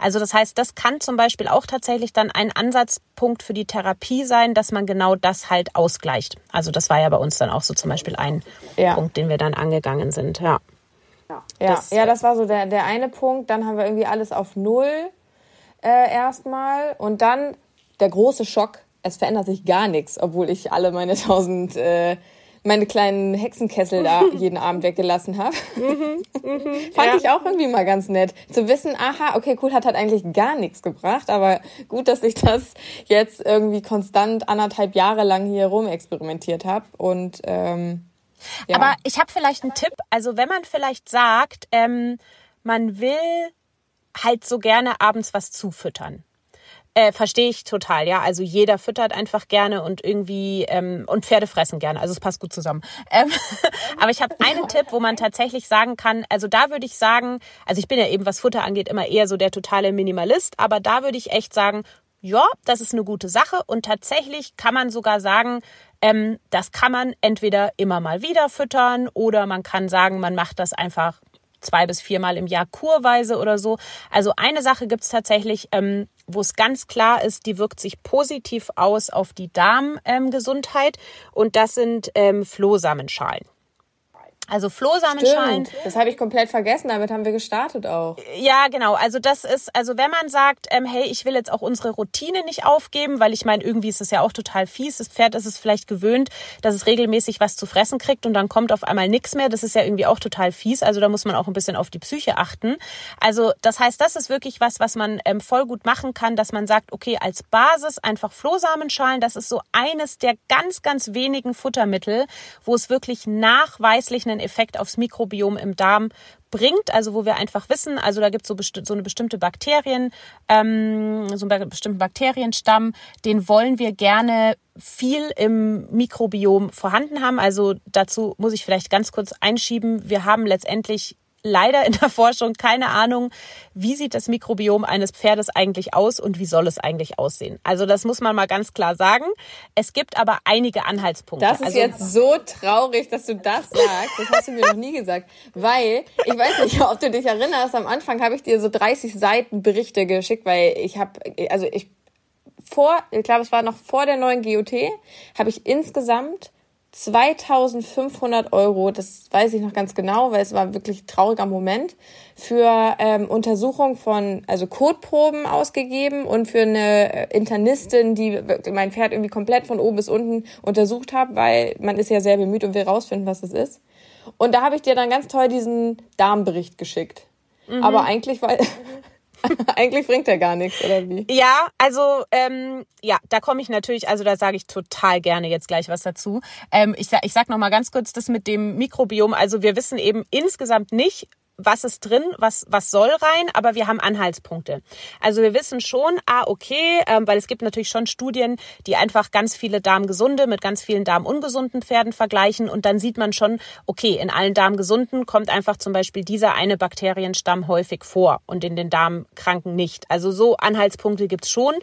Also das heißt, das kann zum Beispiel auch tatsächlich dann ein Ansatzpunkt für die Therapie sein, dass man genau das halt ausgleicht. Also das war ja bei uns dann auch so zum Beispiel ein Ja. Punkt, den wir dann angegangen sind. Ja. Ja, Das- ja, das war so der, der eine Punkt. Dann haben wir irgendwie alles auf Null äh, erstmal. Und dann der große Schock, es verändert sich gar nichts, obwohl ich alle meine tausend, äh, meine kleinen Hexenkessel da jeden Abend weggelassen habe. Fand ich auch irgendwie mal ganz nett. Zu wissen, aha, okay, cool, hat halt eigentlich gar nichts gebracht, aber gut, dass ich das jetzt irgendwie konstant anderthalb Jahre lang hier rumexperimentiert habe. Und ähm, ja. Aber ich habe vielleicht einen Tipp. Also wenn man vielleicht sagt, ähm, man will halt so gerne abends was zufüttern. Äh, Verstehe ich total, ja. Also jeder füttert einfach gerne und irgendwie ähm, und Pferde fressen gerne. Also es passt gut zusammen. Ähm, aber ich habe einen Tipp, wo man tatsächlich sagen kann. Also da würde ich sagen, also ich bin ja eben was Futter angeht immer eher so der totale Minimalist, aber da würde ich echt sagen, ja, das ist eine gute Sache und tatsächlich kann man sogar sagen, ähm, das kann man entweder immer mal wieder füttern oder man kann sagen, man macht das einfach zwei bis viermal im Jahr kurweise oder so. Also eine Sache gibt's tatsächlich, ähm, wo es ganz klar ist, die wirkt sich positiv aus auf die Darmgesundheit ähm, und das sind ähm, Flohsamenschalen. Also Flohsamenschalen. Stimmt, das habe ich komplett vergessen. Damit haben wir gestartet auch. Ja, genau. Also das ist, also wenn man sagt, ähm, hey, ich will jetzt auch unsere Routine nicht aufgeben, weil ich meine, irgendwie ist es ja auch total fies. Das Pferd ist es vielleicht gewöhnt, dass es regelmäßig was zu fressen kriegt und dann kommt auf einmal nichts mehr. Das ist ja irgendwie auch total fies. Also da muss man auch ein bisschen auf die Psyche achten. Also das heißt, das ist wirklich was, was man ähm, voll gut machen kann, dass man sagt, okay, als Basis einfach Flohsamenschalen. Das ist so eines der ganz, ganz wenigen Futtermittel, wo es wirklich nachweislich einen Effekt aufs Mikrobiom im Darm bringt, also wo wir einfach wissen, also da gibt es so, besti so eine bestimmte Bakterien, ähm, so einen bestimmten Bakterienstamm, den wollen wir gerne viel im Mikrobiom vorhanden haben. Also dazu muss ich vielleicht ganz kurz einschieben, wir haben letztendlich leider in der Forschung keine Ahnung, wie sieht das Mikrobiom eines Pferdes eigentlich aus und wie soll es eigentlich aussehen. Also das muss man mal ganz klar sagen. Es gibt aber einige Anhaltspunkte. Das ist also, jetzt so traurig, dass du das sagst. Das hast du mir noch nie gesagt. Weil, ich weiß nicht, ob du dich erinnerst, am Anfang habe ich dir so 30 Seiten Berichte geschickt, weil ich habe, also ich vor, ich glaube, es war noch vor der neuen GOT, habe ich insgesamt 2500 Euro, das weiß ich noch ganz genau, weil es war wirklich ein trauriger Moment, für ähm, Untersuchung von, also Kotproben ausgegeben und für eine äh, Internistin, die mein Pferd irgendwie komplett von oben bis unten untersucht hat, weil man ist ja sehr bemüht und will rausfinden, was es ist. Und da habe ich dir dann ganz toll diesen Darmbericht geschickt. Aber eigentlich, weil, eigentlich bringt er gar nichts, oder wie? Ja, also ähm, ja, da komme ich natürlich, also da sage ich total gerne jetzt gleich was dazu. Ähm, ich, ich sag noch mal ganz kurz das mit dem Mikrobiom. Also wir wissen eben insgesamt nicht, was ist drin, was, was soll rein, aber wir haben Anhaltspunkte. Also wir wissen schon, ah, okay, ähm, weil es gibt natürlich schon Studien, die einfach ganz viele darmgesunde mit ganz vielen darmungesunden Pferden vergleichen und dann sieht man schon, okay, in allen darmgesunden kommt einfach zum Beispiel dieser eine Bakterienstamm häufig vor und in den Darmkranken nicht. Also so Anhaltspunkte gibt's schon.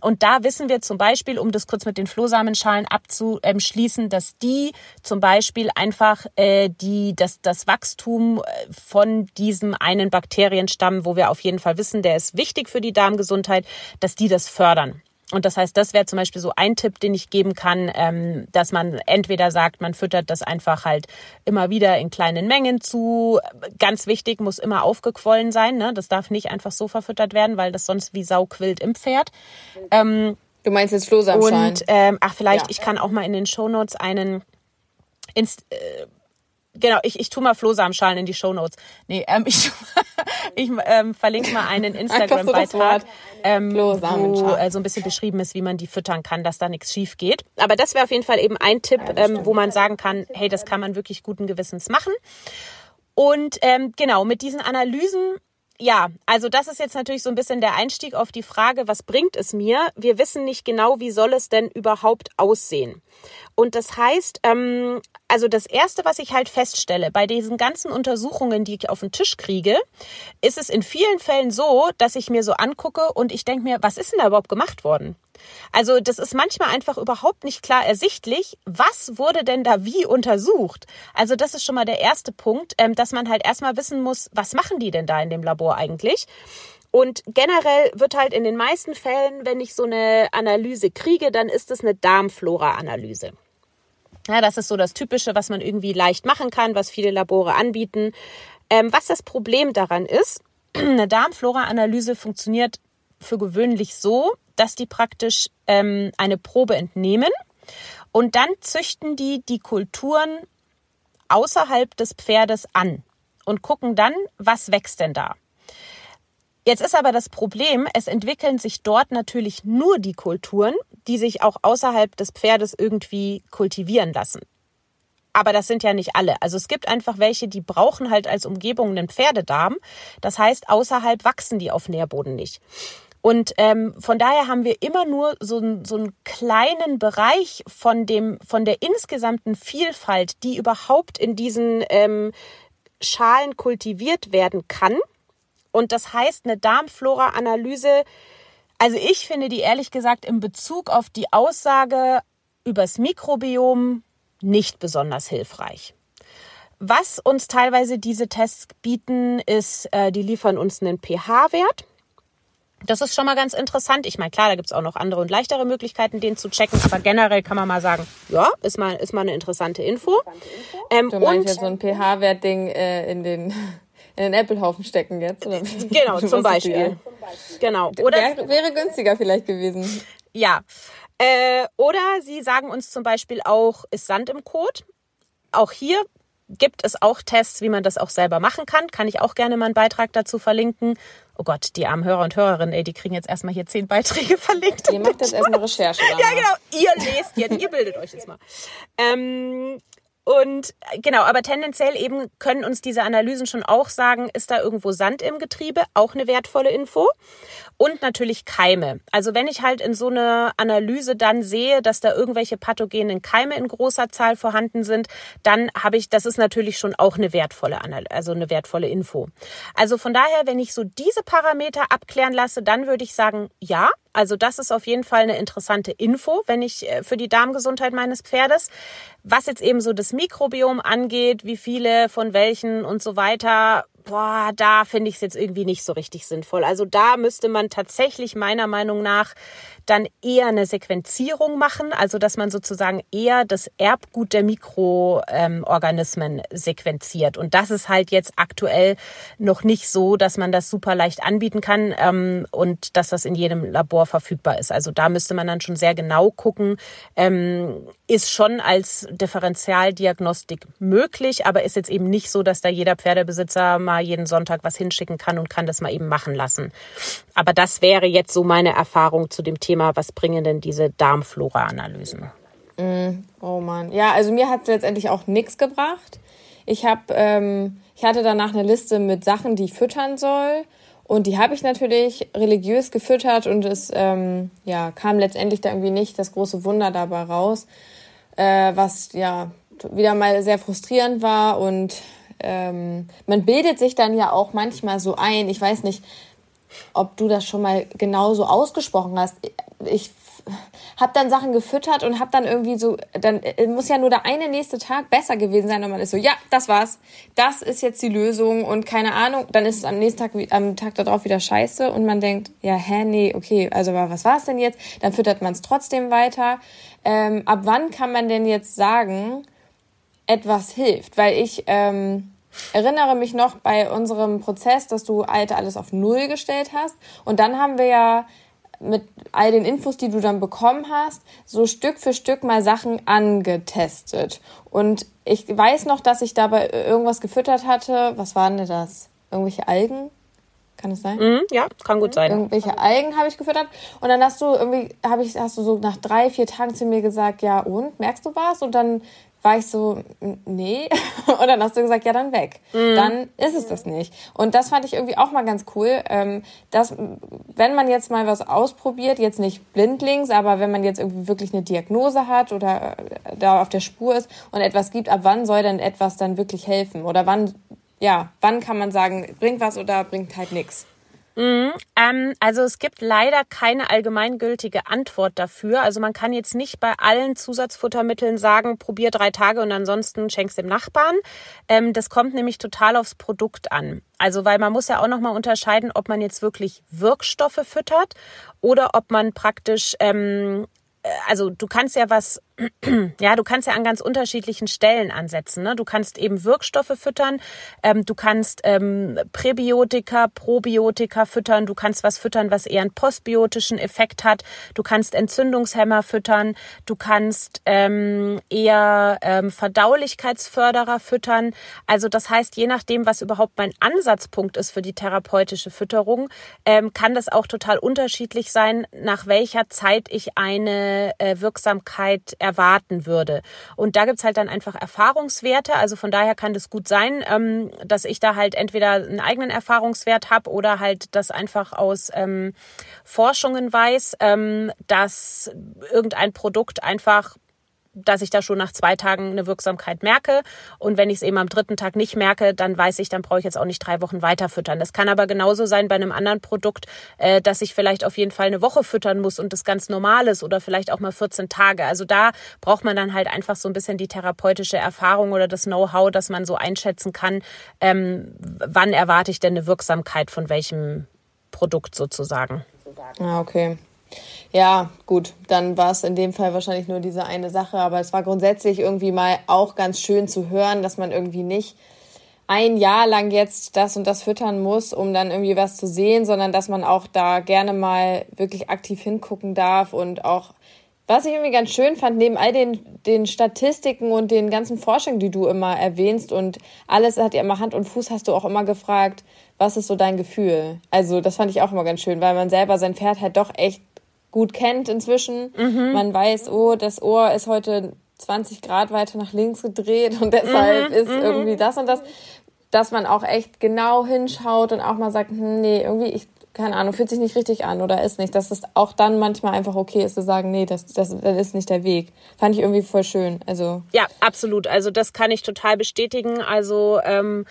Und da wissen wir zum Beispiel, um das kurz mit den Flohsamenschalen abzuschließen, dass die zum Beispiel einfach äh, die, das, das Wachstum äh, von diesem einen Bakterienstamm, wo wir auf jeden Fall wissen, der ist wichtig für die Darmgesundheit, dass die das fördern. Und das heißt, das wäre zum Beispiel so ein Tipp, den ich geben kann, ähm, dass man entweder sagt, man füttert das einfach halt immer wieder in kleinen Mengen zu. Ganz wichtig, muss immer aufgequollen sein. Ne? Das darf nicht einfach so verfüttert werden, weil das sonst wie Sau quillt im Pferd. Ähm, Du meinst jetzt Flohsamenschalen? und ähm, ach, vielleicht, Ja. ich kann auch mal in den Shownotes einen Inst äh, Genau, ich, ich tue mal Flohsamenschalen in die Shownotes. Nee, ähm, ich, ich ähm, verlinke mal einen Instagram-Beitrag, ähm, wo äh, so ein bisschen beschrieben ist, wie man die füttern kann, dass da nichts schief geht. Aber das wäre auf jeden Fall eben ein Tipp, ähm, wo man sagen kann, hey, das kann man wirklich guten Gewissens machen. Und ähm, genau, mit diesen Analysen, ja, also das ist jetzt natürlich so ein bisschen der Einstieg auf die Frage, was bringt es mir? Wir wissen nicht genau, wie soll es denn überhaupt aussehen. Und das heißt, ähm, also das Erste, was ich halt feststelle, bei diesen ganzen Untersuchungen, die ich auf den Tisch kriege, ist es in vielen Fällen so, dass ich mir so angucke und ich denke mir, was ist denn da überhaupt gemacht worden? Also das ist manchmal einfach überhaupt nicht klar ersichtlich, was wurde denn da wie untersucht. Also das ist schon mal der erste Punkt, ähm, dass man halt erstmal wissen muss, was machen die denn da in dem Labor eigentlich? Und generell wird halt in den meisten Fällen, wenn ich so eine Analyse kriege, dann ist es eine Darmflora-Analyse. Ja, das ist so das Typische, was man irgendwie leicht machen kann, was viele Labore anbieten. Ähm, was das Problem daran ist, eine Darmflora-Analyse funktioniert für gewöhnlich so, dass die praktisch ähm, eine Probe entnehmen und dann züchten die die Kulturen außerhalb des Pferdes an und gucken dann, was wächst denn da. Jetzt ist aber das Problem, es entwickeln sich dort natürlich nur die Kulturen, die sich auch außerhalb des Pferdes irgendwie kultivieren lassen. Aber das sind ja nicht alle. Also es gibt einfach welche, die brauchen halt als Umgebung einen Pferdedarm. Das heißt, außerhalb wachsen die auf Nährboden nicht. Und ähm, von daher haben wir immer nur so, so einen kleinen Bereich von dem, von der insgesamten Vielfalt, die überhaupt in diesen ähm, Schalen kultiviert werden kann. Und das heißt, eine Darmflora-Analyse, also ich finde die ehrlich gesagt in Bezug auf die Aussage übers Mikrobiom nicht besonders hilfreich. Was uns teilweise diese Tests bieten, ist, äh, die liefern uns einen pH-Wert. Das ist schon mal ganz interessant. Ich meine, klar, da gibt's auch noch andere und leichtere Möglichkeiten, den zu checken. Aber generell kann man mal sagen, ja, ist mal, ist mal eine interessante Info. Ähm, du meinst jetzt so ein pH-Wert-Ding äh, in den in den Apple-Haufen stecken jetzt? Oder? Genau, zum Beispiel. Genau. Oder Wär, wäre günstiger vielleicht gewesen. Ja. Äh, oder sie sagen uns zum Beispiel auch, ist Sand im Kot? Auch hier gibt es auch Tests, wie man das auch selber machen kann. Kann ich auch gerne mal einen Beitrag dazu verlinken. Oh Gott, die armen Hörer und Hörerinnen, ey, die kriegen jetzt erstmal hier zehn Beiträge verlinkt. Ihr macht jetzt erstmal Recherche. Ja, genau. Ihr lest jetzt, ihr bildet euch jetzt mal. Ähm, und genau, aber tendenziell eben können uns diese Analysen schon auch sagen, ist da irgendwo Sand im Getriebe, auch eine wertvolle Info. Und natürlich Keime. Also wenn ich halt in so einer Analyse dann sehe, dass da irgendwelche pathogenen Keime in großer Zahl vorhanden sind, dann habe ich, das ist natürlich schon auch eine wertvolle, also eine wertvolle Info. Also von daher, wenn ich so diese Parameter abklären lasse, dann würde ich sagen, ja, also das ist auf jeden Fall eine interessante Info, wenn ich äh, für die Darmgesundheit meines Pferdes. Was jetzt eben so das Mikrobiom angeht, wie viele von welchen und so weiter, boah, da finde ich es jetzt irgendwie nicht so richtig sinnvoll. Also da müsste man tatsächlich meiner Meinung nach dann eher eine Sequenzierung machen, also dass man sozusagen eher das Erbgut der Mikroorganismen ähm, sequenziert. Und das ist halt jetzt aktuell noch nicht so, dass man das super leicht anbieten kann ähm, und dass das in jedem Labor verfügbar ist. Also da müsste man dann schon sehr genau gucken. Ähm, ist schon als Differentialdiagnostik möglich, aber ist jetzt eben nicht so, dass da jeder Pferdebesitzer mal jeden Sonntag was hinschicken kann und kann das mal eben machen lassen. Aber das wäre jetzt so meine Erfahrung zu dem Thema, was bringen denn diese Darmflora-Analysen? Mm, oh Mann. Ja, also mir hat es letztendlich auch nichts gebracht. Ich habe, ähm, ich hatte danach eine Liste mit Sachen, die ich füttern soll. Und die habe ich natürlich religiös gefüttert und es ähm, ja, kam letztendlich da irgendwie nicht das große Wunder dabei raus, äh, was ja wieder mal sehr frustrierend war und ähm, man bildet sich dann ja auch manchmal so ein. Ich weiß nicht, ob du das schon mal genauso ausgesprochen hast. Ich habe dann Sachen gefüttert und habe dann irgendwie so, dann muss ja nur der eine nächste Tag besser gewesen sein und man ist so, ja, das war's, das ist jetzt die Lösung und keine Ahnung, dann ist es am nächsten Tag, am Tag darauf wieder scheiße und man denkt, ja, hä, nee, okay, also was war es denn jetzt? Dann füttert man es trotzdem weiter. Ähm, ab wann kann man denn jetzt sagen, etwas hilft? Weil ich ähm, erinnere mich noch bei unserem Prozess, dass du alte alles auf Null gestellt hast. Und dann haben wir ja mit all den Infos, die du dann bekommen hast, so Stück für Stück mal Sachen angetestet. Und ich weiß noch, dass ich dabei irgendwas gefüttert hatte. Was waren denn das? Irgendwelche Algen? Kann es sein? Mm, ja, kann gut sein. Irgendwelche Algen habe ich gefüttert. Und dann hast du irgendwie, habe ich, hast du so nach drei, vier Tagen zu mir gesagt, ja und, merkst du was? Und dann war ich so, nee. Und dann hast du gesagt, ja, dann weg. Mhm. Dann ist es das nicht. Und das fand ich irgendwie auch mal ganz cool, ähm, dass, wenn man jetzt mal was ausprobiert, jetzt nicht blindlings, aber wenn man jetzt irgendwie wirklich eine Diagnose hat oder äh, da auf der Spur ist und etwas gibt, ab wann soll denn etwas dann wirklich helfen? Oder wann, ja, wann kann man sagen, bringt was oder bringt halt nichts? Mhm, ähm, also es gibt leider keine allgemeingültige Antwort dafür. Also man kann jetzt nicht bei allen Zusatzfuttermitteln sagen, probier drei Tage und ansonsten schenkst dem Nachbarn. Ähm, das kommt nämlich total aufs Produkt an. Also weil man muss ja auch nochmal unterscheiden, ob man jetzt wirklich Wirkstoffe füttert oder ob man praktisch ähm, äh, also du kannst ja was, ja, du kannst ja an ganz unterschiedlichen Stellen ansetzen. Ne? Du kannst eben Wirkstoffe füttern, ähm, du kannst ähm, Präbiotika, Probiotika füttern, du kannst was füttern, was eher einen postbiotischen Effekt hat, du kannst Entzündungshemmer füttern, du kannst ähm, eher ähm, Verdaulichkeitsförderer füttern. Also das heißt, je nachdem, was überhaupt mein Ansatzpunkt ist für die therapeutische Fütterung, ähm, kann das auch total unterschiedlich sein, nach welcher Zeit ich eine äh, Wirksamkeit erwarten würde. Und da gibt's halt dann einfach Erfahrungswerte. Also von daher kann das gut sein, ähm, dass ich da halt entweder einen eigenen Erfahrungswert habe oder halt das einfach aus ähm, Forschungen weiß, ähm, dass irgendein Produkt einfach dass ich da schon nach zwei Tagen eine Wirksamkeit merke. Und wenn ich es eben am dritten Tag nicht merke, dann weiß ich, dann brauche ich jetzt auch nicht drei Wochen weiter füttern. Das kann aber genauso sein bei einem anderen Produkt, äh, dass ich vielleicht auf jeden Fall eine Woche füttern muss und das ganz normal ist oder vielleicht auch mal 14 Tage. Also da braucht man dann halt einfach so ein bisschen die therapeutische Erfahrung oder das Know-how, dass man so einschätzen kann, ähm, wann erwarte ich denn eine Wirksamkeit von welchem Produkt sozusagen. Ah, okay. Ja, gut, dann war es in dem Fall wahrscheinlich nur diese eine Sache, aber es war grundsätzlich irgendwie mal auch ganz schön zu hören, dass man irgendwie nicht ein Jahr lang jetzt das und das füttern muss, um dann irgendwie was zu sehen, sondern dass man auch da gerne mal wirklich aktiv hingucken darf und auch, was ich irgendwie ganz schön fand, neben all den, den Statistiken und den ganzen Forschungen, die du immer erwähnst und alles hat ja immer Hand und Fuß, hast du auch immer gefragt, was ist so dein Gefühl? Also das fand ich auch immer ganz schön, weil man selber sein Pferd halt doch echt gut kennt inzwischen. Mhm. Man weiß, oh, das Ohr ist heute 20 Grad weiter nach links gedreht und deshalb mhm. ist mhm. irgendwie das und das. Dass man auch echt genau hinschaut und auch mal sagt, hm, nee, irgendwie, ich, keine Ahnung, fühlt sich nicht richtig an oder ist nicht. Dass es auch dann manchmal einfach okay ist zu sagen, nee, das, das, das ist nicht der Weg. Fand ich irgendwie voll schön. Also. Ja, absolut. Also das kann ich total bestätigen. Also, ähm,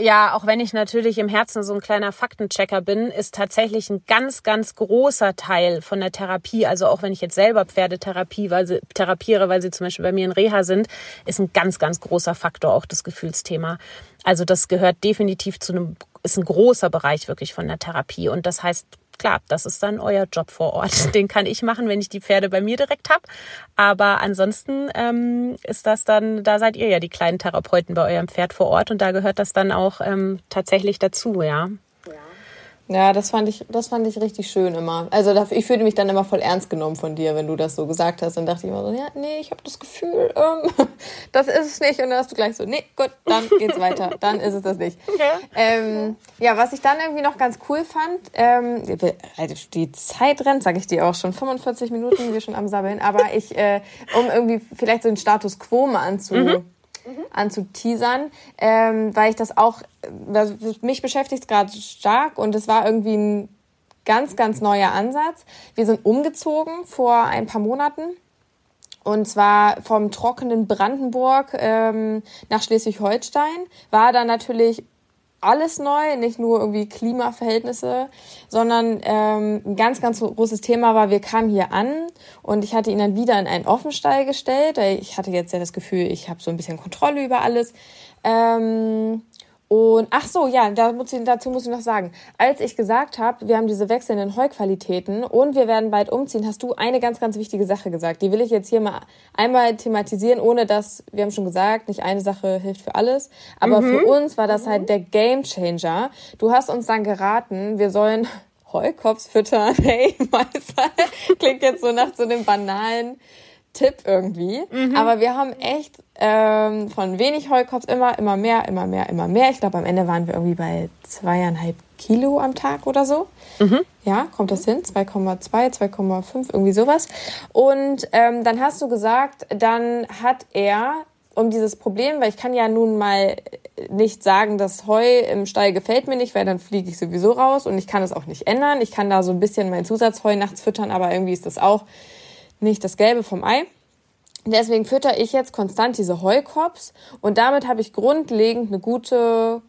ja, auch wenn ich natürlich im Herzen so ein kleiner Faktenchecker bin, ist tatsächlich ein ganz, ganz großer Teil von der Therapie, also auch wenn ich jetzt selber Pferdetherapie weil sie, therapiere, weil sie zum Beispiel bei mir in Reha sind, ist ein ganz, ganz großer Faktor auch das Gefühlsthema. Also das gehört definitiv zu einem, ist ein großer Bereich wirklich von der Therapie. Und das heißt, klar, das ist dann euer Job vor Ort. Den kann ich machen, wenn ich die Pferde bei mir direkt habe. Aber ansonsten ähm, ist das dann, da seid ihr ja die kleinen Therapeuten bei eurem Pferd vor Ort und da gehört das dann auch ähm, tatsächlich dazu, ja. Ja, das fand ich, das fand ich richtig schön immer. Also ich fühlte mich dann immer voll ernst genommen von dir, wenn du das so gesagt hast. Dann dachte ich immer so, ja, nee, ich habe das Gefühl, ähm, das ist es nicht. Und dann hast du gleich so, nee, gut, dann geht's weiter. Dann ist es das nicht. Okay. Ähm, ja, was ich dann irgendwie noch ganz cool fand, ähm, also die Zeit rennt, sage ich dir auch schon, 45 Minuten, wir schon am Sabbeln. Aber ich, äh, um irgendwie vielleicht so den Status Quo mal anzu... Mhm mhm. anzuteasern, ähm, weil ich das auch, das, mich beschäftigt es gerade stark und es war irgendwie ein ganz, ganz neuer Ansatz. Wir sind umgezogen vor ein paar Monaten und zwar vom trockenen Brandenburg ähm, nach Schleswig-Holstein. War da natürlich alles neu, nicht nur irgendwie Klimaverhältnisse, sondern ähm, ein ganz, ganz großes Thema war, wir kamen hier an und ich hatte ihn dann wieder in einen Offenstall gestellt. Ich hatte jetzt ja das Gefühl, ich habe so ein bisschen Kontrolle über alles. Ähm, und ach so, ja, da muss ich, dazu muss ich noch sagen, als ich gesagt habe, wir haben diese wechselnden Heuqualitäten und wir werden bald umziehen, hast du eine ganz, ganz wichtige Sache gesagt. Die will ich jetzt hier mal einmal thematisieren, ohne dass, wir haben schon gesagt, nicht eine Sache hilft für alles. Aber mhm. für uns war das halt der Game Changer. Du hast uns dann geraten, wir sollen Heukops füttern. Hey, Meister, klingt jetzt so nach so einem banalen Tipp irgendwie. Mhm. Aber wir haben echt ähm, von wenig Heukops immer, immer mehr, immer mehr, immer mehr. Ich glaube, am Ende waren wir irgendwie bei zweieinhalb Kilo am Tag oder so. Mhm. Ja, kommt das hin? 2,2, 2,5, irgendwie sowas. Und ähm, dann hast du gesagt, dann hat er um dieses Problem, weil ich kann ja nun mal nicht sagen, das Heu im Stall gefällt mir nicht, weil dann fliege ich sowieso raus und ich kann es auch nicht ändern. Ich kann da so ein bisschen mein Zusatzheu nachts füttern, aber irgendwie ist das auch nicht das Gelbe vom Ei. Deswegen fütter ich jetzt konstant diese Heukops und damit habe ich grundlegend eine gute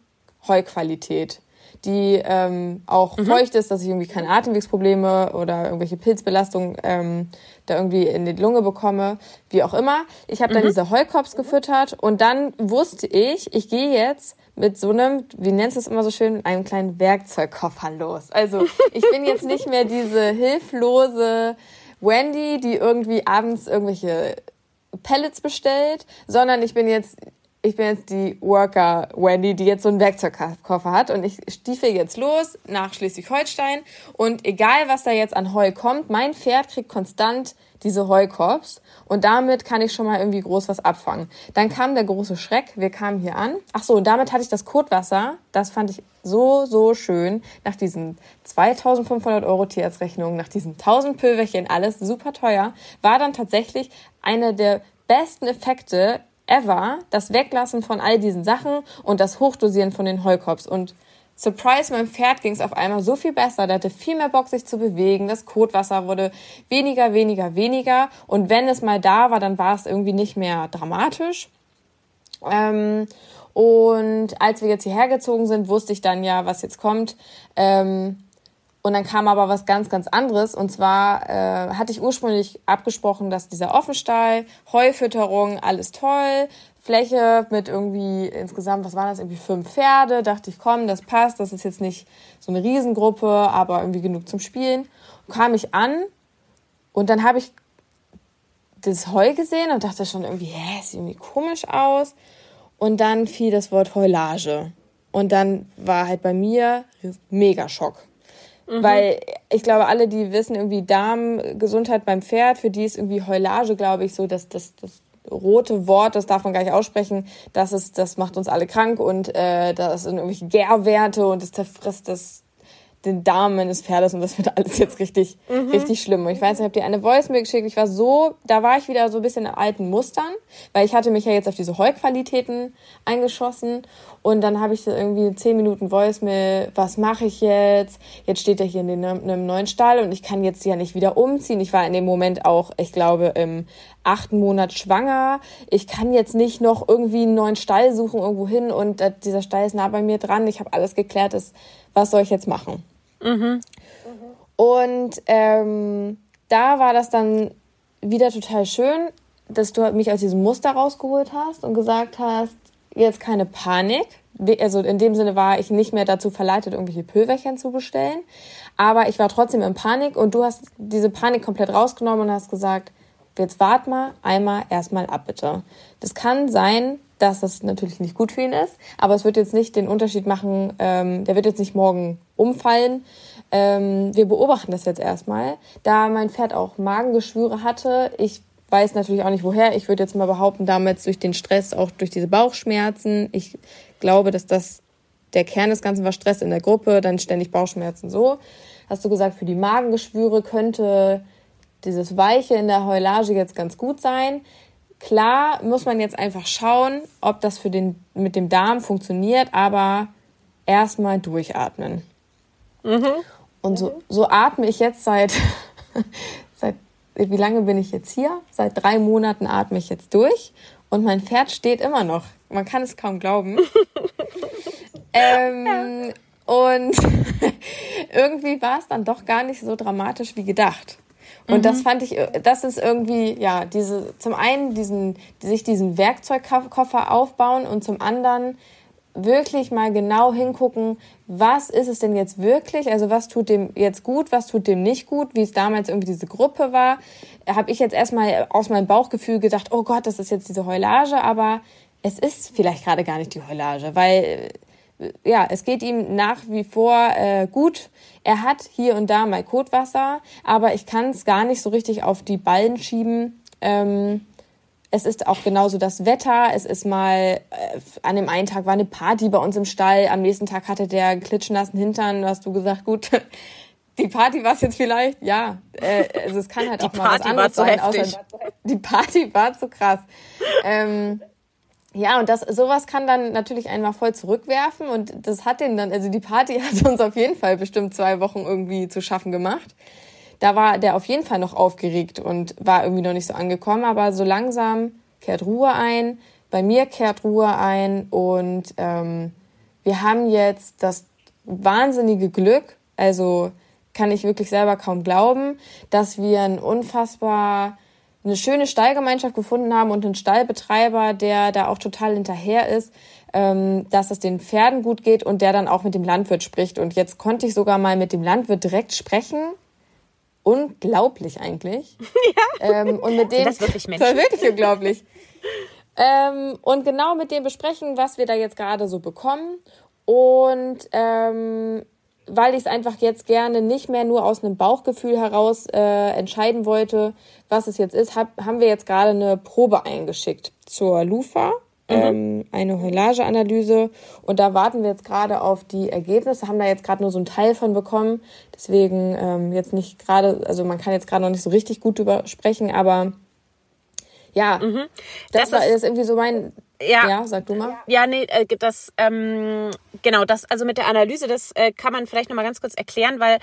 Heuqualität. die ähm, auch mhm. feucht ist, dass ich irgendwie keine Atemwegsprobleme oder irgendwelche Pilzbelastungen ähm, da irgendwie in die Lunge bekomme, wie auch immer. Ich habe dann mhm. diese Heukops gefüttert und dann wusste ich, ich gehe jetzt mit so einem, wie nennst du es immer so schön, einem kleinen Werkzeugkoffer los. Also ich bin jetzt nicht mehr diese hilflose Wendy, die irgendwie abends irgendwelche Pellets bestellt, sondern ich bin jetzt ich bin jetzt die Worker Wendy, die jetzt so einen Werkzeugkoffer hat. Und ich stiefel jetzt los nach Schleswig-Holstein. Und egal was da jetzt an Heu kommt, mein Pferd kriegt konstant diese Heukops und damit kann ich schon mal irgendwie groß was abfangen. Dann kam der große Schreck, wir kamen hier an. Ach so, und damit hatte ich das Kotwasser, das fand ich so, so schön. Nach diesen 2500 Euro Tierarztrechnungen, nach diesen 1000 Pülverchen, alles super teuer, war dann tatsächlich einer der besten Effekte ever das Weglassen von all diesen Sachen und das Hochdosieren von den Heukops. Und Surprise, meinem Pferd ging es auf einmal so viel besser. Der hatte viel mehr Bock, sich zu bewegen. Das Kotwasser wurde weniger, weniger, weniger. Und wenn es mal da war, dann war es irgendwie nicht mehr dramatisch. Ähm, und als wir jetzt hierher gezogen sind, wusste ich dann ja, was jetzt kommt. Ähm, und dann kam aber was ganz, ganz anderes. Und zwar äh, hatte ich ursprünglich abgesprochen, dass dieser Offenstall, Heufütterung, alles toll, Fläche mit irgendwie insgesamt, was waren das, irgendwie fünf Pferde. Dachte ich, komm, das passt, das ist jetzt nicht so eine Riesengruppe, aber irgendwie genug zum Spielen. Und kam ich an und dann habe ich das Heu gesehen und dachte schon irgendwie, hä, sieht irgendwie komisch aus. Und dann fiel das Wort Heulage. Und dann war halt bei mir mega Schock. Mhm. Weil ich glaube, alle, die wissen irgendwie Darmgesundheit beim Pferd, für die ist irgendwie Heulage, glaube ich, so dass das, das rote Wort, das darf man gar nicht aussprechen, das ist, das macht uns alle krank und äh, das sind irgendwelche Gärwerte und das zerfrisst das den Darm meines Pferdes und das wird alles jetzt richtig, mhm. richtig schlimm. Und ich weiß nicht, ich habe dir eine Voice mir geschickt. Ich war so, da war ich wieder so ein bisschen in alten Mustern, weil ich hatte mich ja jetzt auf diese Heuqualitäten eingeschossen und dann habe ich irgendwie zehn Minuten Voice mir, was mache ich jetzt? Jetzt steht er hier in, den, in einem neuen Stall und ich kann jetzt ja nicht wieder umziehen. Ich war in dem Moment auch, ich glaube, im achten Monat schwanger. Ich kann jetzt nicht noch irgendwie einen neuen Stall suchen irgendwo hin und äh, dieser Stall ist nah bei mir dran. Ich habe alles geklärt. Das was soll ich jetzt machen? Mhm. Und ähm, da war das dann wieder total schön, dass du mich aus diesem Muster rausgeholt hast und gesagt hast, jetzt keine Panik. Also in dem Sinne war ich nicht mehr dazu verleitet, irgendwelche Pülverchen zu bestellen. Aber ich war trotzdem in Panik und du hast diese Panik komplett rausgenommen und hast gesagt, jetzt wart mal einmal erstmal ab, bitte. Das kann sein, dass das natürlich nicht gut für ihn ist, aber es wird jetzt nicht den Unterschied machen, ähm, der wird jetzt nicht morgen umfallen. Ähm, wir beobachten das jetzt erstmal. Da mein Pferd auch Magengeschwüre hatte, ich weiß natürlich auch nicht woher. Ich würde jetzt mal behaupten, damals durch den Stress, auch durch diese Bauchschmerzen. Ich glaube, dass das der Kern des Ganzen war Stress in der Gruppe, dann ständig Bauchschmerzen so. Hast du gesagt, für die Magengeschwüre könnte dieses Weiche in der Heulage jetzt ganz gut sein. Klar muss man jetzt einfach schauen, ob das für den, mit dem Darm funktioniert, aber erstmal durchatmen. Mhm. Und so, so atme ich jetzt seit, seit, wie lange bin ich jetzt hier? Seit drei Monaten atme ich jetzt durch und mein Pferd steht immer noch. Man kann es kaum glauben. ähm, und irgendwie war es dann doch gar nicht so dramatisch wie gedacht. Und mhm. das fand ich, das ist irgendwie, ja, diese, zum einen diesen, sich diesen Werkzeugkoffer aufbauen und zum anderen wirklich mal genau hingucken, was ist es denn jetzt wirklich? Also was tut dem jetzt gut, was tut dem nicht gut, wie es damals irgendwie diese Gruppe war. Habe ich jetzt erstmal aus meinem Bauchgefühl gedacht, oh Gott, das ist jetzt diese Heulage, aber es ist vielleicht gerade gar nicht die Heulage, weil ja, es geht ihm nach wie vor äh, gut. Er hat hier und da mal Kotwasser, aber ich kann es gar nicht so richtig auf die Ballen schieben. Ähm, es ist auch genauso das Wetter. Es ist mal, äh, an dem einen Tag war eine Party bei uns im Stall, am nächsten Tag hatte der klitschnassen Hintern. Hast du gesagt, gut, die Party war es jetzt vielleicht, ja. Äh, also es kann halt auch mal was anderes sein. Außer, die Party war zu krass. Ähm, ja, und das, sowas kann dann natürlich einmal voll zurückwerfen und das hat den dann, also die Party hat uns auf jeden Fall bestimmt zwei Wochen irgendwie zu schaffen gemacht. Da war der auf jeden Fall noch aufgeregt und war irgendwie noch nicht so angekommen, aber so langsam kehrt Ruhe ein, bei mir kehrt Ruhe ein und ähm, wir haben jetzt das wahnsinnige Glück. Also kann ich wirklich selber kaum glauben, dass wir ein unfassbar eine schöne Stallgemeinschaft gefunden haben und einen Stallbetreiber, der da auch total hinterher ist, ähm, dass es den Pferden gut geht und der dann auch mit dem Landwirt spricht. Und jetzt konnte ich sogar mal mit dem Landwirt direkt sprechen. Unglaublich eigentlich. Ja. Ähm, und mit dem, das wirklich Menschen? Das war wirklich unglaublich. ähm, und genau mit dem besprechen, was wir da jetzt gerade so bekommen. Und ähm, weil ich es einfach jetzt gerne nicht mehr nur aus einem Bauchgefühl heraus äh, entscheiden wollte, was es jetzt ist, hab, haben wir jetzt gerade eine Probe eingeschickt zur Lufa. Ähm, eine Heulageanalyse. Und da warten wir jetzt gerade auf die Ergebnisse, haben da jetzt gerade nur so einen Teil von bekommen. Deswegen ähm, jetzt nicht gerade, also man kann jetzt gerade noch nicht so richtig gut drüber sprechen, aber ja, mhm. das, das, war, ist, ist irgendwie so mein ja. ja, sag du mal. Ja, nee, äh, das, ähm, genau, das, also mit der Analyse, das äh, kann man vielleicht nochmal ganz kurz erklären, weil,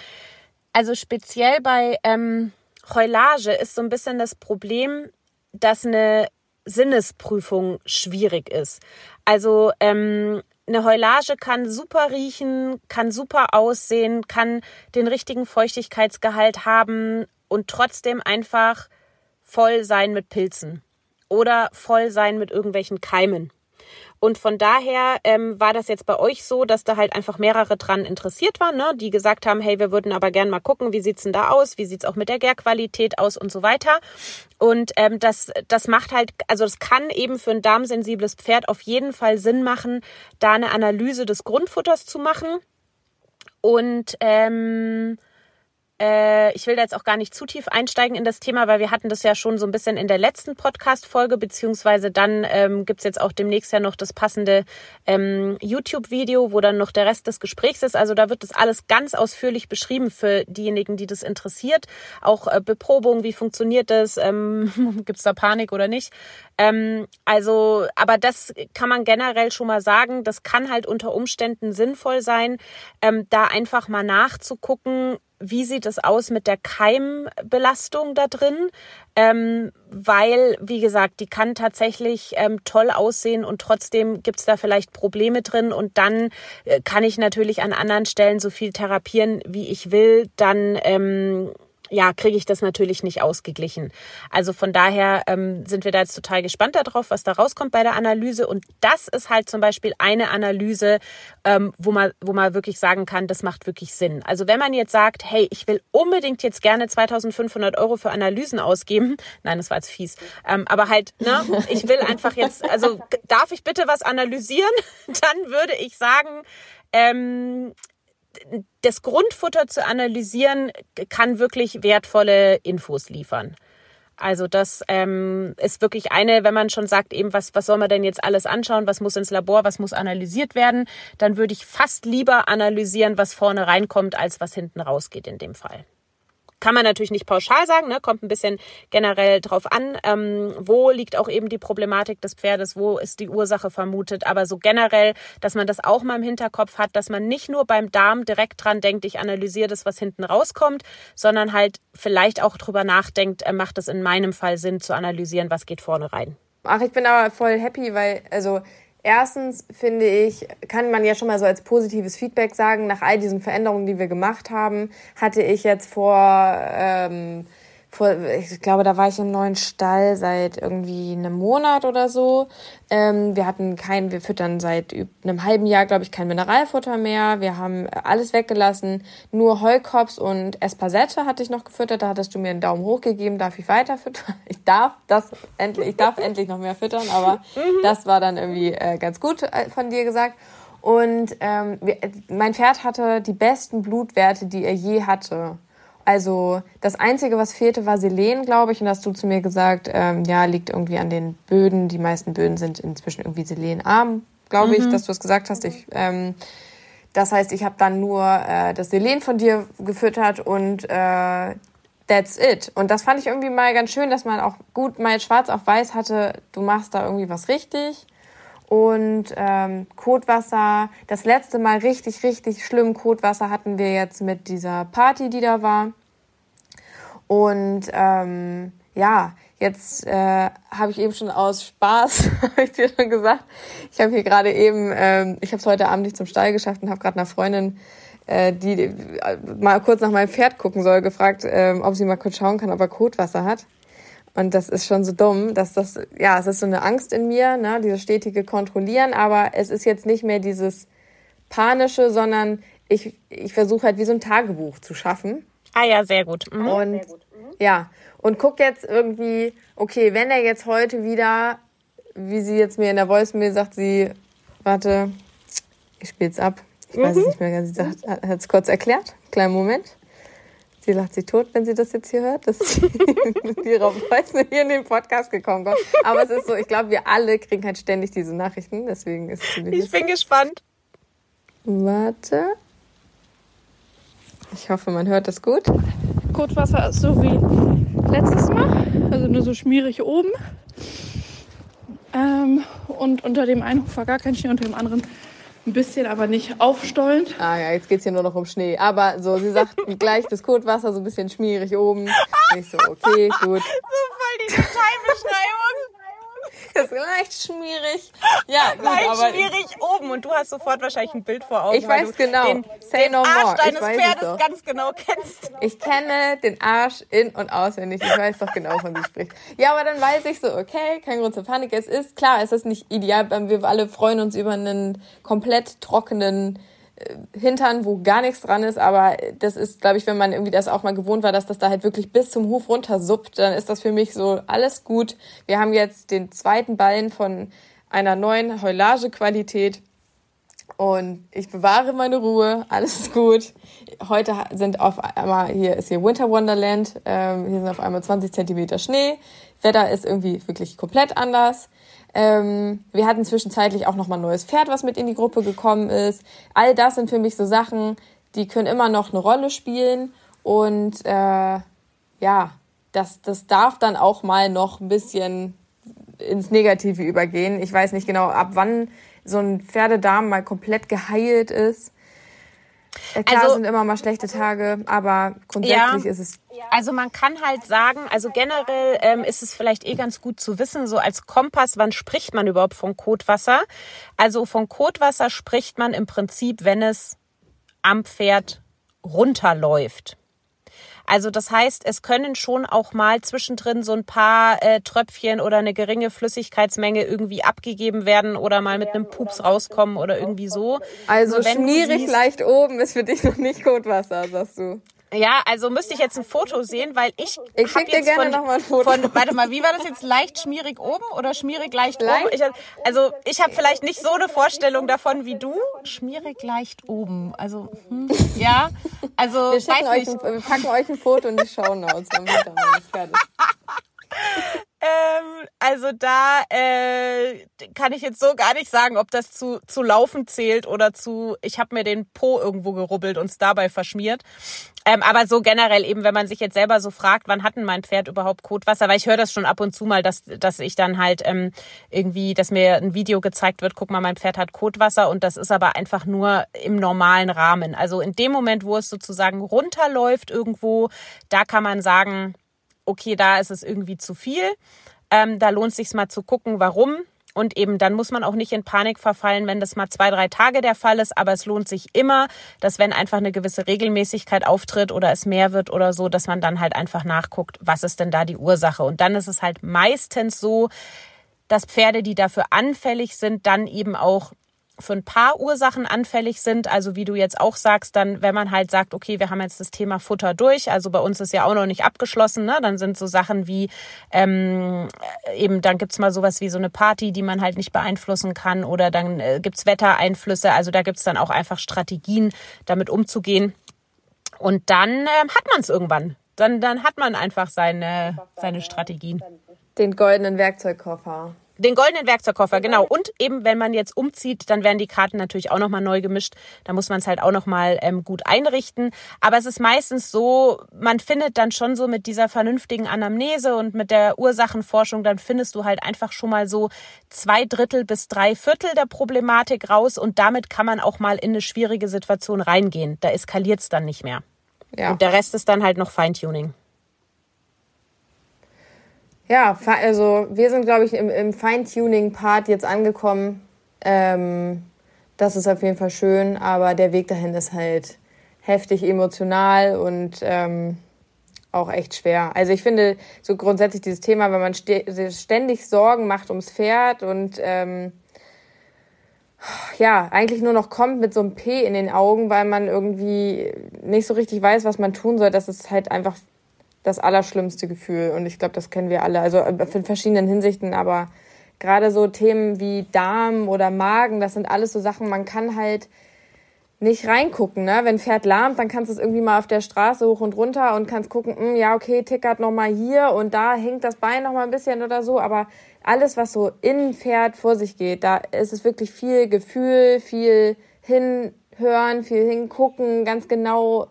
also speziell bei ähm, Heulage ist so ein bisschen das Problem, dass eine Sinnesprüfung schwierig ist. Also ähm, eine Heulage kann super riechen, kann super aussehen, kann den richtigen Feuchtigkeitsgehalt haben und trotzdem einfach voll sein mit Pilzen oder voll sein mit irgendwelchen Keimen. Und von daher ähm, war das jetzt bei euch so, dass da halt einfach mehrere dran interessiert waren, ne? die gesagt haben, hey, wir würden aber gern mal gucken, wie sieht's denn da aus, wie sieht's auch mit der Gärqualität aus und so weiter. Und ähm, das, das macht halt, also das kann eben für ein darmsensibles Pferd auf jeden Fall Sinn machen, da eine Analyse des Grundfutters zu machen. Und ähm, äh, ich will da jetzt auch gar nicht zu tief einsteigen in das Thema, weil wir hatten das ja schon so ein bisschen in der letzten Podcast-Folge, beziehungsweise dann ähm, gibt jetzt auch demnächst ja noch das passende ähm, YouTube-Video, wo dann noch der Rest des Gesprächs ist. Also da wird das alles ganz ausführlich beschrieben für diejenigen, die das interessiert. Auch äh, Beprobung, wie funktioniert das, ähm, gibt da Panik oder nicht. Ähm, also, aber das kann man generell schon mal sagen, das kann halt unter Umständen sinnvoll sein, ähm, da einfach mal nachzugucken, wie sieht es aus mit der Keimbelastung da drin? Ähm, weil, wie gesagt, die kann tatsächlich ähm, toll aussehen und trotzdem gibt es da vielleicht Probleme drin und dann äh, kann ich natürlich an anderen Stellen so viel therapieren, wie ich will. Dann ähm, ja, kriege ich das natürlich nicht ausgeglichen. Also von daher ähm, sind wir da jetzt total gespannt darauf, was da rauskommt bei der Analyse. Und das ist halt zum Beispiel eine Analyse, ähm, wo man, wo man wirklich sagen kann, das macht wirklich Sinn. Also wenn man jetzt sagt, hey, ich will unbedingt jetzt gerne 2500 Euro für Analysen ausgeben, nein, das war jetzt fies, ähm, aber halt, ne, ich will einfach jetzt, also darf ich bitte was analysieren? Dann würde ich sagen, ähm, das Grundfutter zu analysieren kann wirklich wertvolle Infos liefern. Also das ähm, ist wirklich eine, wenn man schon sagt, eben was, was soll man denn jetzt alles anschauen, was muss ins Labor, was muss analysiert werden, dann würde ich fast lieber analysieren, was vorne reinkommt, als was hinten rausgeht in dem Fall. Kann man natürlich nicht pauschal sagen, ne? kommt ein bisschen generell drauf an, ähm, wo liegt auch eben die Problematik des Pferdes, wo ist die Ursache vermutet. Aber so generell, dass man das auch mal im Hinterkopf hat, dass man nicht nur beim Darm direkt dran denkt, ich analysiere das, was hinten rauskommt, sondern halt vielleicht auch drüber nachdenkt, äh, macht es in meinem Fall Sinn zu analysieren, was geht vorne rein. Ach, ich bin aber voll happy, weil, also Erstens finde ich, kann man ja schon mal so als positives Feedback sagen, nach all diesen Veränderungen, die wir gemacht haben, hatte ich jetzt vor ähm, vor, ich glaube, da war ich im neuen Stall seit irgendwie einem Monat oder so. Ähm, wir hatten kein, wir füttern seit einem halben Jahr, glaube ich, kein Mineralfutter mehr. Wir haben alles weggelassen. Nur Heukops und Espasette hatte ich noch gefüttert. Da hattest du mir einen Daumen hoch gegeben. Darf ich weiter füttern? Ich darf das endlich, ich darf endlich noch mehr füttern, aber mhm. das war dann irgendwie äh, ganz gut äh, von dir gesagt. Und ähm, wir, mein Pferd hatte die besten Blutwerte, die er je hatte. Also das Einzige, was fehlte, war Selen, glaube ich. Und hast du zu mir gesagt, ähm, ja, liegt irgendwie an den Böden. Die meisten Böden sind inzwischen irgendwie selenarm, glaube mhm. ich, dass du es gesagt hast. Ich, ähm, das heißt, ich habe dann nur äh, das Selen von dir gefüttert und äh, that's it. Und das fand ich irgendwie mal ganz schön, dass man auch gut mal schwarz auf weiß hatte, du machst da irgendwie was richtig. Und ähm, Kotwasser, das letzte Mal richtig, richtig schlimm Kotwasser hatten wir jetzt mit dieser Party, die da war. Und ähm, ja, Jetzt äh, habe ich eben schon aus Spaß, habe ich dir schon gesagt, ich habe hier gerade eben, ähm, ich habe es heute Abend nicht zum Stall geschafft und habe gerade einer Freundin, äh, die äh, mal kurz nach meinem Pferd gucken soll, gefragt, ähm, ob sie mal kurz schauen kann, ob er Kotwasser hat. Und das ist schon so dumm, dass das, ja, es ist so eine Angst in mir, ne, dieses stetige Kontrollieren, aber es ist jetzt nicht mehr dieses panische, sondern ich, ich versuche halt wie so ein Tagebuch zu schaffen. Ah ja, sehr gut. Mhm. Und sehr gut. Mhm. ja, und guck jetzt irgendwie, okay, wenn er jetzt heute wieder, wie sie jetzt mir in der Voicemail sagt, sie, warte, ich spiel's ab. Ich weiß es mhm. nicht mehr, sie sagt, hat es kurz erklärt. Kleinen Moment. Sie lacht sich tot, wenn sie das jetzt hier hört, dass ihre Voicemail hier in den Podcast gekommen kommt. Aber es ist so, ich glaube, wir alle kriegen halt ständig diese Nachrichten, deswegen ist es Ich bin gespannt. Warte. Ich hoffe, man hört das gut. Kotwasser ist so wie letztes Mal, also nur so schmierig oben. Ähm, und unter dem einen Hof war gar kein Schnee, unter dem anderen ein bisschen, aber nicht aufstollend. Ah ja, jetzt geht es hier nur noch um Schnee. Aber so, sie sagt gleich das Kotwasser so ein bisschen schmierig oben. Ich so, okay, gut. So voll die Detailbeschreibung. Das ist leicht schmierig. Ja, gut, leicht aber schwierig oben und du hast sofort wahrscheinlich ein Bild vor Augen. Ich weiß genau. Den, Say den no Arsch more. deines Pferdes ganz genau kennst. Ich kenne den Arsch in- und auswendig. Ich weiß doch genau, von wie spricht. Ja, aber dann weiß ich so, okay, kein Grund zur Panik. Es ist klar, es ist nicht ideal. Wir alle freuen uns über einen komplett trockenen Hintern, wo gar nichts dran ist, aber das ist, glaube ich, wenn man irgendwie das auch mal gewohnt war, dass das da halt wirklich bis zum Huf runter suppt, dann ist das für mich so alles gut. Wir haben jetzt den zweiten Ballen von einer neuen Heulagequalität und ich bewahre meine Ruhe, alles ist gut. Heute sind auf einmal, hier ist hier Winter Wonderland, ähm, hier sind auf einmal 20 Zentimeter Schnee. Wetter ist irgendwie wirklich komplett anders. Ähm, wir hatten zwischenzeitlich auch nochmal ein neues Pferd, was mit in die Gruppe gekommen ist. All das sind für mich so Sachen, die können immer noch eine Rolle spielen. Und äh, ja, das, das darf dann auch mal noch ein bisschen ins Negative übergehen. Ich weiß nicht genau, ab wann so ein Pferdedarm mal komplett geheilt ist. Äh, klar also, sind immer mal schlechte Tage, aber grundsätzlich ja, ist es. Also man kann halt sagen, also generell ähm, ist es vielleicht eh ganz gut zu wissen, so als Kompass, wann spricht man überhaupt von Kotwasser? Also von Kotwasser spricht man im Prinzip, wenn es am Pferd runterläuft. Also das heißt, es können schon auch mal zwischendrin so ein paar äh, Tröpfchen oder eine geringe Flüssigkeitsmenge irgendwie abgegeben werden oder mal mit einem Pups rauskommen oder irgendwie so. Also schmierig leicht oben ist für dich noch nicht Kotwasser, sagst du. Ja, also müsste ich jetzt ein Foto sehen, weil ich. Ich schicke dir gerne nochmal ein Foto. Von, warte mal, wie war das jetzt? Leicht schmierig oben oder schmierig leicht, leicht? oben? Ich, also ich habe vielleicht nicht so eine Vorstellung davon wie du. Schmierig leicht oben. Also, hm, ja. Also, wir, weiß euch nicht. Ein, wir packen euch ein Foto in die Shownotes, damit dann fertig. Ähm, also da äh, kann ich jetzt so gar nicht sagen, ob das zu, zu Laufen zählt oder zu, ich habe mir den Po irgendwo gerubbelt und es dabei verschmiert. Ähm, aber so generell eben, wenn man sich jetzt selber so fragt, wann hatten mein Pferd überhaupt Kotwasser? Weil ich höre das schon ab und zu mal, dass, dass ich dann halt ähm, irgendwie, dass mir ein Video gezeigt wird, guck mal, mein Pferd hat Kotwasser und das ist aber einfach nur im normalen Rahmen. Also in dem Moment, wo es sozusagen runterläuft irgendwo, da kann man sagen, okay, da ist es irgendwie zu viel. Ähm, da lohnt es sich mal zu gucken, warum. Und eben dann muss man auch nicht in Panik verfallen, wenn das mal zwei, drei Tage der Fall ist. Aber es lohnt sich immer, dass wenn einfach eine gewisse Regelmäßigkeit auftritt oder es mehr wird oder so, dass man dann halt einfach nachguckt, was ist denn da die Ursache. Und dann ist es halt meistens so, dass Pferde, die dafür anfällig sind, dann eben auch für ein paar Ursachen anfällig sind. Also wie du jetzt auch sagst, dann, wenn man halt sagt, okay, wir haben jetzt das Thema Futter durch, also bei uns ist ja auch noch nicht abgeschlossen, ne? dann sind so Sachen wie ähm, eben, dann gibt's mal sowas wie so eine Party, die man halt nicht beeinflussen kann oder dann äh, gibt's Wettereinflüsse. Also da gibt's dann auch einfach Strategien, damit umzugehen. Und dann äh, hat man es irgendwann. Dann, dann hat man einfach seine, seine Strategien. Den goldenen Werkzeugkoffer. Den goldenen Werkzeugkoffer, genau. Und eben, wenn man jetzt umzieht, dann werden die Karten natürlich auch nochmal neu gemischt. Da muss man es halt auch nochmal ähm, gut einrichten. Aber es ist meistens so, man findet dann schon so mit dieser vernünftigen Anamnese und mit der Ursachenforschung, dann findest du halt einfach schon mal so zwei Drittel bis drei Viertel der Problematik raus und damit kann man auch mal in eine schwierige Situation reingehen. Da eskaliert es dann nicht mehr. Ja. Und der Rest ist dann halt noch Feintuning. Ja, also wir sind, glaube ich, im, im Feintuning-Part jetzt angekommen. Ähm, das ist auf jeden Fall schön, aber der Weg dahin ist halt heftig emotional und ähm, auch echt schwer. Also ich finde so grundsätzlich dieses Thema, wenn man ständig Sorgen macht ums Pferd und ähm, ja, eigentlich nur noch kommt mit so einem P in den Augen, weil man irgendwie nicht so richtig weiß, was man tun soll, das ist halt einfach das allerschlimmste Gefühl. Und ich glaube, das kennen wir alle. Also in verschiedenen Hinsichten, aber gerade so Themen wie Darm oder Magen, das sind alles so Sachen, man kann halt nicht reingucken. Ne? Wenn Pferd lahmt, dann kannst du es irgendwie mal auf der Straße hoch und runter und kannst gucken, mh, hm, ja, okay, tickert noch mal hier und da hängt das Bein noch mal ein bisschen oder so. Aber alles, was so in Pferd vor sich geht, da ist es wirklich viel Gefühl, viel hinhören, viel hingucken, ganz genau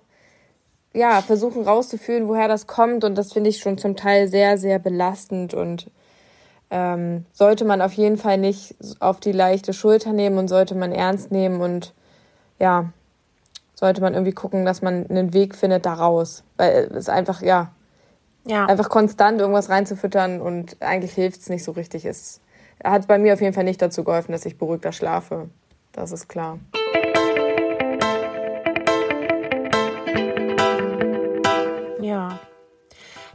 ja, versuchen rauszufühlen, woher das kommt. Und das finde ich schon zum Teil sehr, sehr belastend und ähm, sollte man auf jeden Fall nicht auf die leichte Schulter nehmen und sollte man ernst nehmen und ja, sollte man irgendwie gucken, dass man einen Weg findet da raus. Weil es einfach, ja, ja. einfach konstant irgendwas reinzufüttern und eigentlich hilft es nicht so richtig. Es hat bei mir auf jeden Fall nicht dazu geholfen, dass ich beruhigter schlafe. Das ist klar.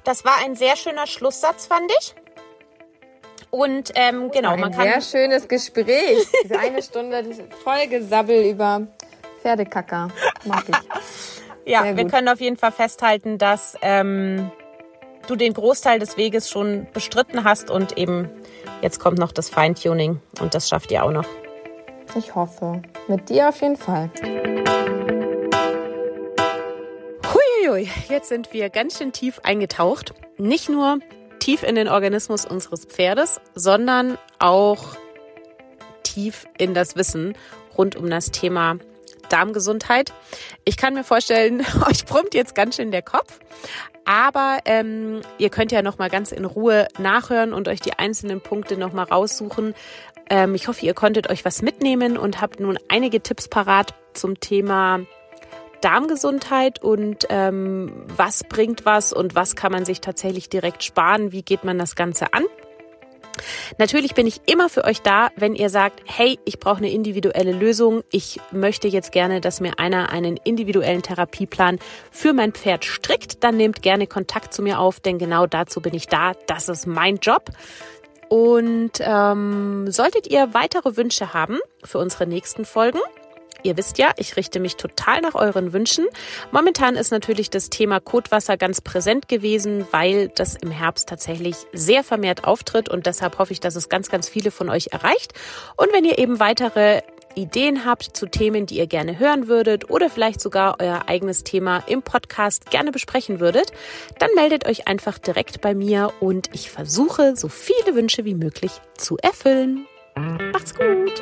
Das war ein sehr schöner Schlusssatz, fand ich. Und ähm, genau, ein man kann. Sehr schönes Gespräch. Diese eine Stunde voll Gesabbel über Pferdekacker. Mag ich. ja, wir können auf jeden Fall festhalten, dass ähm, du den Großteil des Weges schon bestritten hast und eben jetzt kommt noch das Feintuning und das schafft ihr auch noch. Ich hoffe. Mit dir auf jeden Fall. Uiuiui, jetzt sind wir ganz schön tief eingetaucht. Nicht nur tief in den Organismus unseres Pferdes, sondern auch tief in das Wissen rund um das Thema Darmgesundheit. Ich kann mir vorstellen, euch brummt jetzt ganz schön der Kopf, aber ähm, ihr könnt ja noch mal ganz in Ruhe nachhören und euch die einzelnen Punkte noch mal raussuchen. Ähm, ich hoffe, ihr konntet euch was mitnehmen und habt nun einige Tipps parat zum Thema Darmgesundheit und ähm, was bringt was und was kann man sich tatsächlich direkt sparen, wie geht man das Ganze an. Natürlich bin ich immer für euch da, wenn ihr sagt, hey, ich brauche eine individuelle Lösung. Ich möchte jetzt gerne, dass mir einer einen individuellen Therapieplan für mein Pferd strickt. Dann nehmt gerne Kontakt zu mir auf, denn genau dazu bin ich da. Das ist mein Job. Und ähm, solltet ihr weitere Wünsche haben für unsere nächsten Folgen, Ihr wisst ja, ich richte mich total nach euren Wünschen. Momentan ist natürlich das Thema Kotwasser ganz präsent gewesen, weil das im Herbst tatsächlich sehr vermehrt auftritt und deshalb hoffe ich, dass es ganz, ganz viele von euch erreicht. Und wenn ihr eben weitere Ideen habt zu Themen, die ihr gerne hören würdet oder vielleicht sogar euer eigenes Thema im Podcast gerne besprechen würdet, dann meldet euch einfach direkt bei mir und ich versuche, so viele Wünsche wie möglich zu erfüllen. Macht's gut!